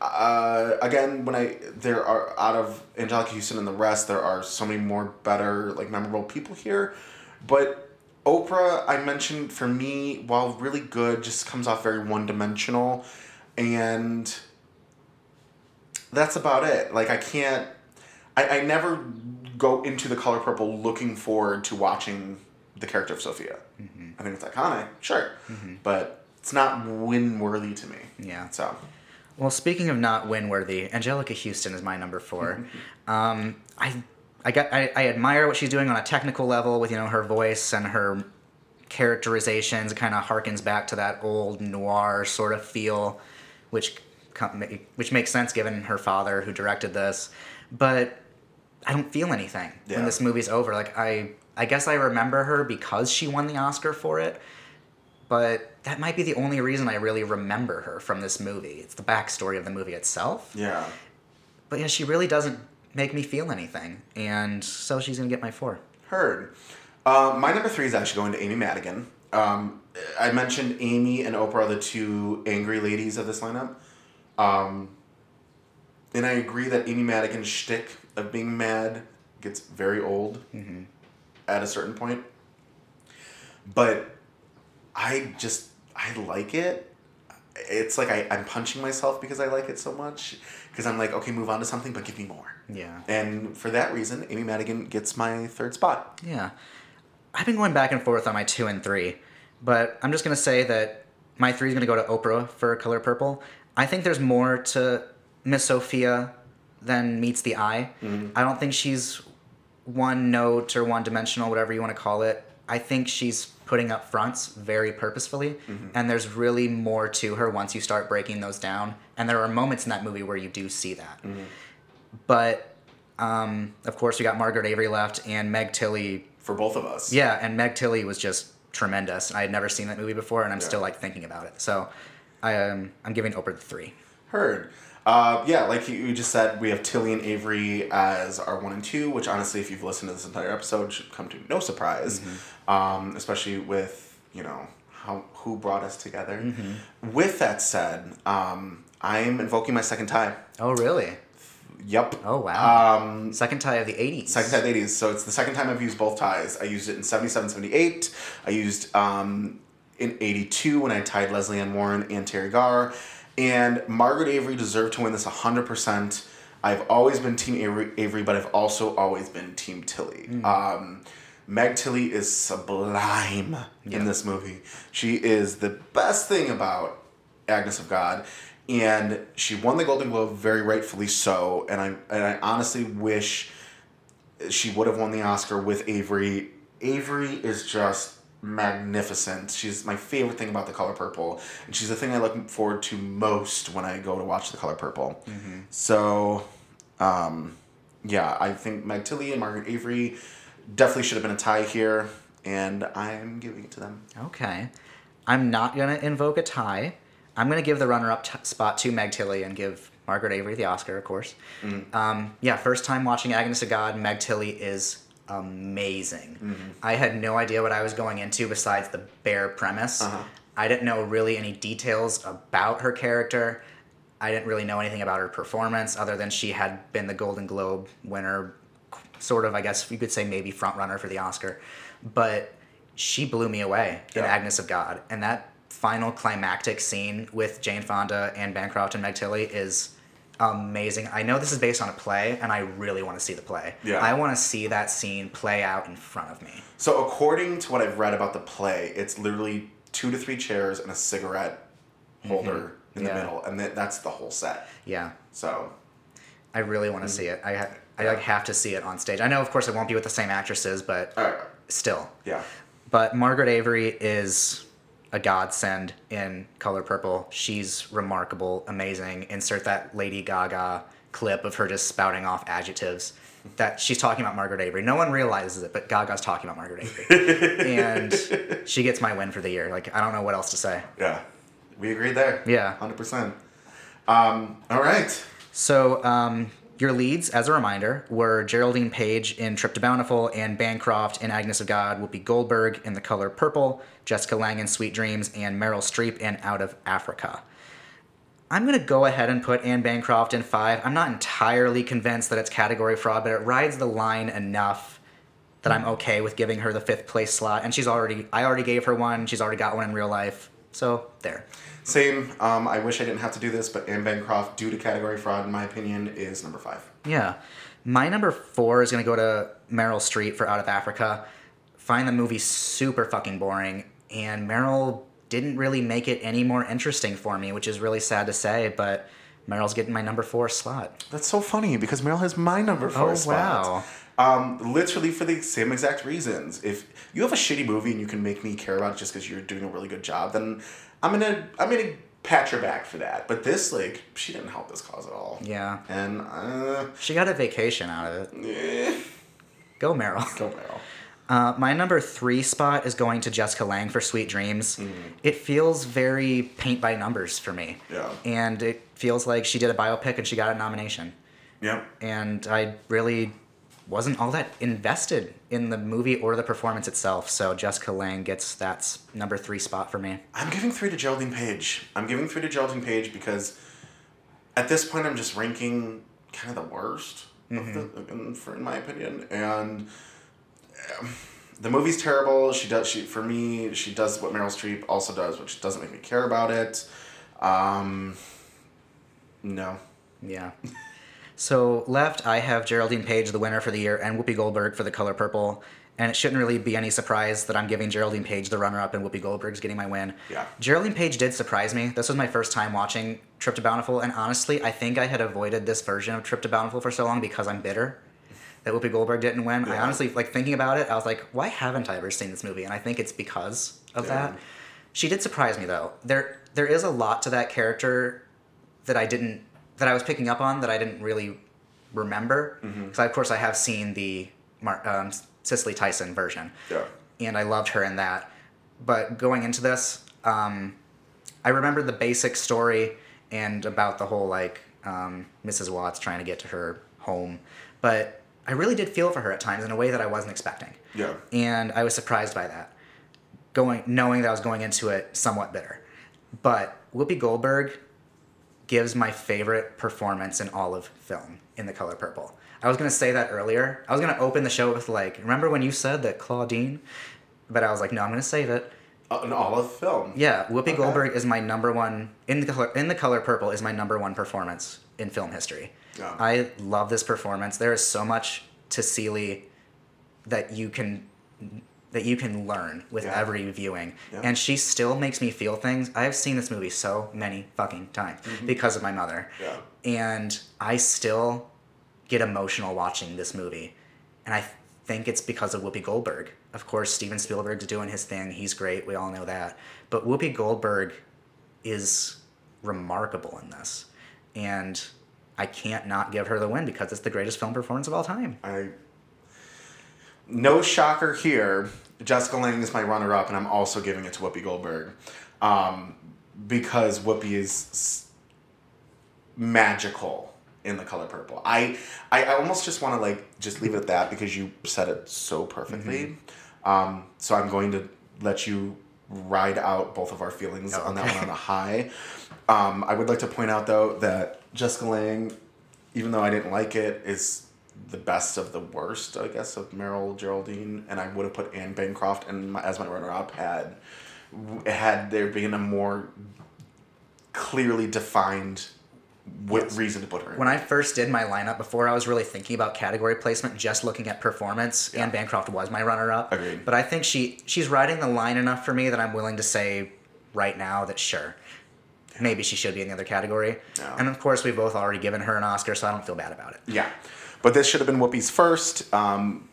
uh, again, when I there are out of Anjelica Huston and the rest, there are so many more better, like memorable people here. But Oprah, I mentioned for me, while really good, just comes off very one dimensional, and that's about it. Like I can't. I, I never go into the color purple looking forward to watching the character of Sofia. I think it's iconic, sure, but it's not win worthy to me. Yeah. So Well, speaking of not win worthy, Anjelica Huston is my number four. um, I, I got, I, I admire what she's doing on a technical level with you know her voice and her characterizations. It kind of harkens back to that old noir sort of feel, which which makes sense given her father who directed this. But I don't feel anything Yeah. when this movie's over. Like I, I guess I remember her because she won the Oscar for it. But that might be the only reason I really remember her from this movie. It's the backstory of the movie itself. Yeah. But yeah, she really doesn't make me feel anything, and so she's gonna get my four. Heard. Uh, my number three is actually going to Amy Madigan. Um, I mentioned Amy and Oprah are the two angry ladies of this lineup. Um, and I agree that Amy Madigan's shtick of being mad gets very old at a certain point. But I just, I like it. It's like I, I'm punching myself because I like it so much. Because I'm like, okay, move on to something, but give me more. Yeah. And for that reason, Amy Madigan gets my third spot. Yeah. I've been going back and forth on my two and three, but I'm just gonna say that my three is gonna go to Oprah for Color Purple. I think there's more to Miss Sofia than meets the eye. Mm-hmm. I don't think she's one note or one dimensional, whatever you want to call it. I think she's putting up fronts very purposefully, and there's really more to her once you start breaking those down. And there are moments in that movie where you do see that. But um, of course, we got Margaret Avery left and Meg Tilly. For both of us. Yeah, and Meg Tilly was just tremendous. I had never seen that movie before, and I'm still like thinking about it. So I, um, I'm giving Oprah the three. Heard. Uh, yeah, like you just said, we have Tilly and Avery as our one and two, which honestly, if you've listened to this entire episode, should come to no surprise, um, especially with you know how who brought us together. With that said, um, I'm invoking my second tie. Oh, really? Yep. Oh, wow. Um, second tie of the 80s. Second tie of the 80s. So it's the second time I've used both ties. I used it in 77, 78. I used um, in 82 when I tied Lesley Ann Warren and Teri Garr. And Margaret Avery deserved to win this 100%. I've always been Team Avery, Avery but I've also always been Team Tilly. Um, Meg Tilly is sublime in this movie. She is the best thing about Agnes of God, and she won the Golden Globe very rightfully so. And I and I honestly wish she would have won the Oscar with Avery. Avery is just magnificent. She's my favorite thing about The Color Purple, and she's the thing I look forward to most when I go to watch The Color Purple. So, um, yeah, I think Meg Tilly and Margaret Avery definitely should have been a tie here, and I'm giving it to them. Okay. I'm not going to invoke a tie. I'm going to give the runner up t- spot to Meg Tilly and give Margaret Avery the Oscar, of course. Um, yeah, first time watching Agnes of God, Meg Tilly is amazing. Mm-hmm. I had no idea what I was going into besides the bare premise. Uh-huh. I didn't know really any details about her character. I didn't really know anything about her performance other than she had been the Golden Globe winner, sort of, I guess you could say maybe front runner for the Oscar. But she blew me away in Agnes of God. And that final climactic scene with Jane Fonda and Bancroft and Meg Tilly is amazing. I know this is based on a play, and I really want to see the play. Yeah. I want to see that scene play out in front of me. So, according to what I've read about the play, it's literally two to three chairs and a cigarette holder in the middle, and that, that's the whole set. Yeah. So, I really want to see it. I ha- I like have to see it on stage. I know, of course, it won't be with the same actresses, but uh, still. yeah. But Margaret Avery is a godsend in Color Purple. She's remarkable, amazing. Insert that Lady Gaga clip of her just spouting off adjectives. That she's talking about Margaret Avery. No one realizes it, but Gaga's talking about Margaret Avery. and she gets my win for the year. Like, I don't know what else to say. Yeah. We agreed there. Yeah. 100%. Um, all right. So, um, your leads, as a reminder, were Geraldine Page in Trip to Bountiful and Bancroft in Agnes of God, Whoopi Goldberg in The Color Purple, Jessica Lange in Sweet Dreams, and Meryl Streep in Out of Africa. I'm going to go ahead and put Anne Bancroft in five. I'm not entirely convinced that it's category fraud, but it rides the line enough that I'm okay with giving her the fifth place slot. And she's already, I already gave her one. She's already got one in real life. So, there. Same. Um, I wish I didn't have to do this, but Anne Bancroft, due to category fraud, in my opinion, is number five. Yeah. My number four is going to go to Meryl Streep for Out of Africa. Find the movie super fucking boring, and Meryl didn't really make it any more interesting for me, which is really sad to say, but Meryl's getting my number four slot. That's so funny because Meryl has my number four Oh, spot. wow. Um, literally for the same exact reasons. If you have a shitty movie and you can make me care about it just because you're doing a really good job, then I'm gonna I'm gonna pat her back for that. But this, like, she didn't help this cause at all. Yeah. And uh, She got a vacation out of it. eh, Go Meryl. go Meryl. Uh, my number three spot is going to Jessica Lange for Sweet Dreams. It feels very paint by numbers for me. Yeah. And it feels like she did a biopic and she got a nomination. Yep. And I really wasn't all that invested in the movie or the performance itself. So Jessica Lange gets that number three spot for me. I'm giving three to Geraldine Page. I'm giving three to Geraldine Page because at this point I'm just ranking kind of the worst of the, for, in my opinion. And um, the movie's terrible. She does she for me. She does what Meryl Streep also does, which doesn't make me care about it. Um, no. Yeah. So left, I have Geraldine Page, the winner for the year, and Whoopi Goldberg for The Color Purple. And it shouldn't really be any surprise that I'm giving Geraldine Page the runner-up and Whoopi Goldberg's getting my win. Yeah. Geraldine Page did surprise me. This was my first time watching Trip to Bountiful, and honestly, I think I had avoided this version of Trip to Bountiful for so long because I'm bitter that Whoopi Goldberg didn't win. I honestly, like thinking about it, I was like, why haven't I ever seen this movie? And I think it's because of Yeah. that. She did surprise me though. There, there is a lot to that character that I didn't, that I was picking up on that I didn't really remember. Because of course I have seen the Mar- um, Cicely Tyson version Yeah. and I loved her in that. But going into this, um, I remembered the basic story and about the whole like um, Mrs. Watts trying to get to her home, but I really did feel for her at times in a way that I wasn't expecting, Yeah. and I was surprised by that. Going knowing that I was going into it somewhat bitter, but Whoopi Goldberg gives my favorite performance in all of film in The Color Purple. I was gonna say that earlier. I was gonna open the show with like, remember when you said that Claudine? But I was like, no, I'm gonna save it. Uh, an olive film. Yeah, Whoopi Okay. Goldberg is my number one in the color in the color purple is my number one performance in film history. Yeah. I love this performance. There is so much to Celie that you can that you can learn with Yeah. every viewing. Yeah. And she still makes me feel things. I've seen this movie so many fucking times mm-hmm. because of my mother. Yeah. And I still get emotional watching this movie. And I think it's because of Whoopi Goldberg. Of course, Steven Spielberg's doing his thing. He's great. We all know that. But Whoopi Goldberg is remarkable in this. And I can't not give her the win because it's the greatest film performance of all time. I no shocker here. Jessica Lange is my runner-up, and I'm also giving it to Whoopi Goldberg, um, because Whoopi is s- magical in the color purple. I I, I almost just want to like just leave it at that because you said it so perfectly. Um, so I'm going to let you ride out both of our feelings on that okay. one on a high. Um, I would like to point out though that Jessica Lange, even though I didn't like it, is the best of the worst, I guess, of Meryl Geraldine, and I would have put Anne Bancroft and my, as my runner-up had had there been a more clearly defined wi- reason to put her in. When I first did my lineup before, I was really thinking about category placement, just looking at performance. Yeah. Anne Bancroft was my runner-up. Agreed. But I think she she's riding the line enough for me that I'm willing to say right now that sure, maybe she should be in the other category. Yeah. And of course, we've both already given her an Oscar, so I don't feel bad about it. yeah, but this should have been Whoopi's first. Um,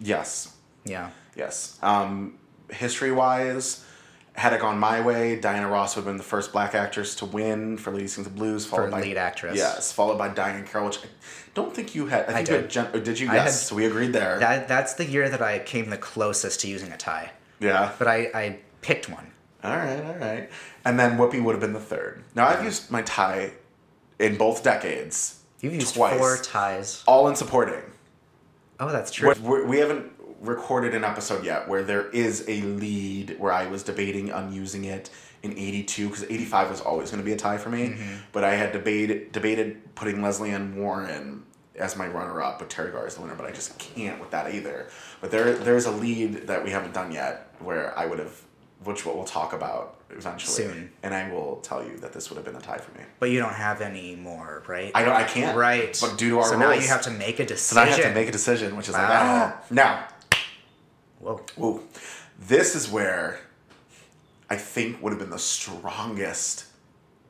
yes, Yeah. Yes. Um, history wise, had it gone my way, Diana Ross would have been the first black actress to win for Lady Sings the Blues. Followed by, lead actress. Yes, followed by Diahann Carroll, which I don't think you had. I think you did. had. Jen, did you? I Yes. had- so we agreed there. That that's the year that I came the closest to using a tie. yeah. But I, I picked one. All right, all right. And then Whoopi would have been the third. Now I've used my tie in both decades. You've used twice, four ties. all in supporting. Oh, that's true. We, we haven't recorded an episode yet where there is a lead where I was debating on using it in 82 because 85 was always going to be a tie for me. Mm-hmm. But I had debated debated putting Lesley Ann Warren as my runner up but Teri Garr as the winner, but I just can't with that either. But there there's a lead that we haven't done yet where I would have, which we'll talk about eventually. Soon. And I will tell you that this would have been a tie for me. But you don't have any more, right? I don't. I can't. Right. But due to our so rules, now you have to make a So decision. now I have to make a decision, which is like ah. Now, Whoa. Ooh, this is where I think would have been the strongest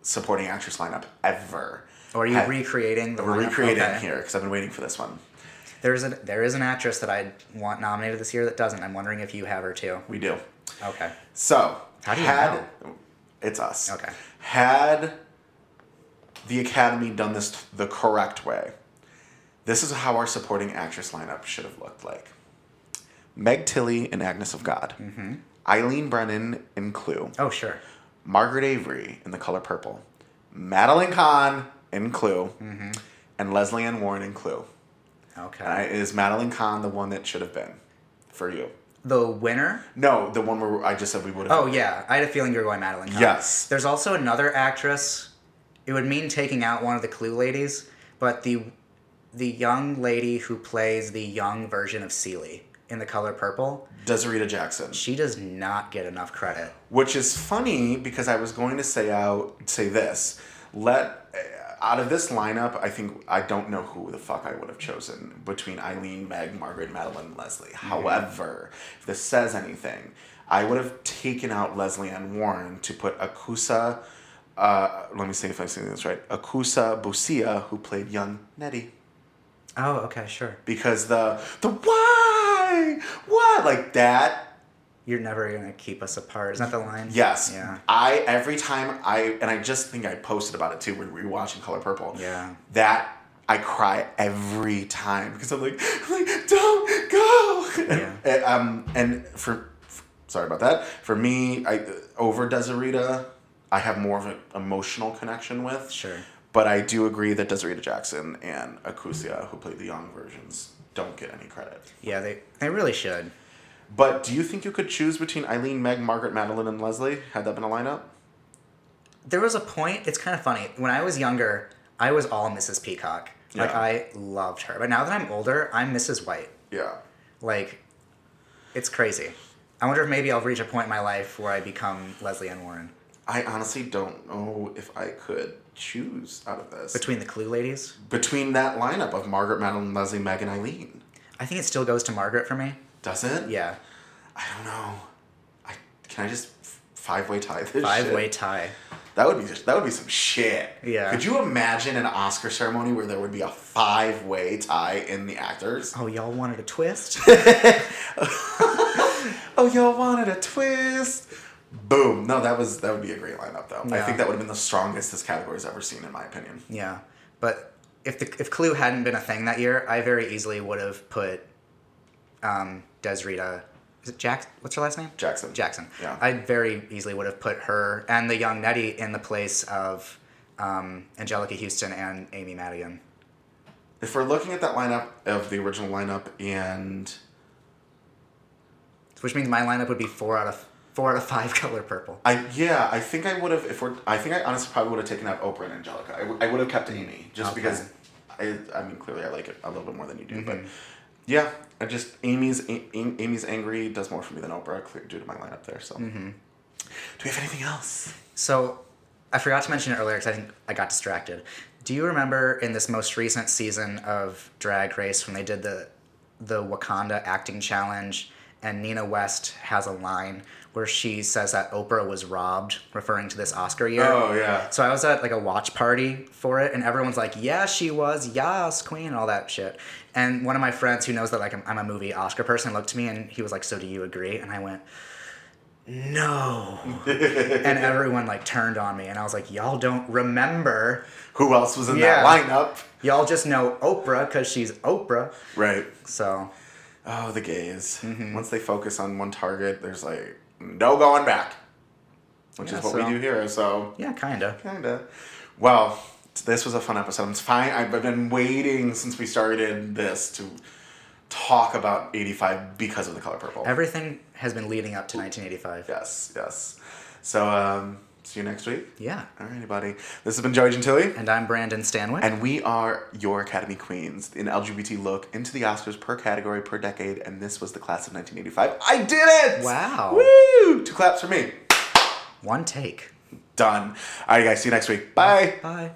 supporting actress lineup ever. Or are you Had- recreating the We're lineup? recreating Okay. here because I've been waiting for this one. There's a there is an actress that I want nominated this year that doesn't. I'm wondering if you have her too. We do. Okay. So How do you had it's us. Okay. Had the Academy done this the correct way, this is how our supporting actress lineup should have looked like. Meg Tilly in Agnes of God. Mm-hmm. Eileen Brennan in Clue. Oh, sure. Margaret Avery in The Color Purple. Madeline Kahn in Clue. Mm-hmm. And Lesley Ann Warren in Clue. Okay. And I, is Madeline Kahn the one that should have been for you? The winner? No, the one where I just said we would have. Oh yeah, I had a feeling you were going Madeline. Kahn. Yes. There's also another actress. It would mean taking out one of the Clue ladies, but the the young lady who plays the young version of Celie in The Color Purple, Desreta Jackson. she does not get enough credit. Which is funny because I was going to say out say this. Let out of this lineup, I think I don't know who the fuck I would have chosen between Eileen, Meg, Margaret, Madeline, Lesley. However, if this says anything, I would have taken out Lesley Ann Warren to put Akosua. Uh, let me see if I'm saying this right. Akosua Busia, who played young Nettie. Oh, okay, sure. Because the the why what like that You're never gonna keep us apart. Is that the line? Yes. Yeah. I every time I and I just think I posted about it too when we were watching Color Purple. Yeah. That I cry every time because I'm like, I'm like don't go. Yeah. And, um, and for sorry about that. For me, I over Desreta, I have more of an emotional connection with. Sure. But I do agree that Desreta Jackson and Akosua, who played the young versions, don't get any credit. Yeah, they they really should. But do you think you could choose between Eileen, Meg, Margaret, Madeline, and Lesley? Had that been a lineup? There was a point. It's kind of funny. When I was younger, I was all Mrs. Peacock. Yeah. Like I loved her. But now that I'm older, I'm Mrs. White. Yeah. Like, it's crazy. I wonder if maybe I'll reach a point in my life where I become Lesley Ann Warren. I honestly don't know if I could choose out of this. Between the Clue ladies, Between that lineup of Margaret, Madeline, Lesley, Meg, and Eileen. I think it still goes to Margaret for me. Does it? Yeah, I don't know. I can I just five way tie this five shit? way tie. That would be that would be some shit. Yeah. Could you imagine an Oscar ceremony where there would be a five way tie in the actors? Oh, y'all wanted a twist? Oh, y'all wanted a twist. Boom. No, that was that would be a great lineup though. I think that would have been the strongest this category's ever seen in my opinion. yeah, but if the if Clue hadn't been a thing that year, I very easily would have put um, Desreta. Is it Jack? What's her last name? Jackson. Jackson. Yeah. I very easily would have put her and the young Nettie in the place of um, Anjelica Huston and Amy Madigan. If we're looking at that lineup of the original lineup and Which means my lineup would be four out of four out of five color purple. I yeah, I think I would have if we're I think I honestly probably would have taken out Oprah and Angelica. I, w- I would have kept Amy just Okay. because I I mean clearly I like it a little bit more than you do, but Mm-hmm. Yeah, I just Amy's Amy's angry does more for me than Oprah clear, due to my lineup there. So Mm-hmm. do we have anything else? So I forgot to mention it earlier because I think I got distracted. Do you remember in this most recent season of Drag Race when they did the the Wakanda acting challenge and Nina West has a line where she says that Oprah was robbed, referring to this Oscar year. Oh, yeah. So I was at like a watch party for it, and everyone's like, "Yeah, she was, yes, queen," and all that shit. And one of my friends who knows that like I'm, I'm a movie Oscar person looked to me and he was like, "So do you agree?" And I went, "No." and everyone like turned on me, and I was like, "Y'all don't remember? Who else was in Yeah. that lineup? Y'all just know Oprah because she's Oprah." Right. So Oh, the gays. Mm-hmm. Once they focus on one target, there's like no going back, which Yeah, is what so- we do here. So yeah, kinda. Kinda. Well, this was a fun episode. It's fine. I've been waiting since we started this to talk about 85 because of the color purple. Everything has been leading up to 1985. yes, yes. So, um, see you next week. Yeah. All right, buddy. This has been Joey Gentili. And I'm Brandon Stanwyck. And we are your Academy Queens, an LGBT look into the Oscars per category per decade. And this was the class of 1985. I did it! Wow. Woo! Two claps for me. One take. Done. All right, guys. See you next week. Bye. Bye.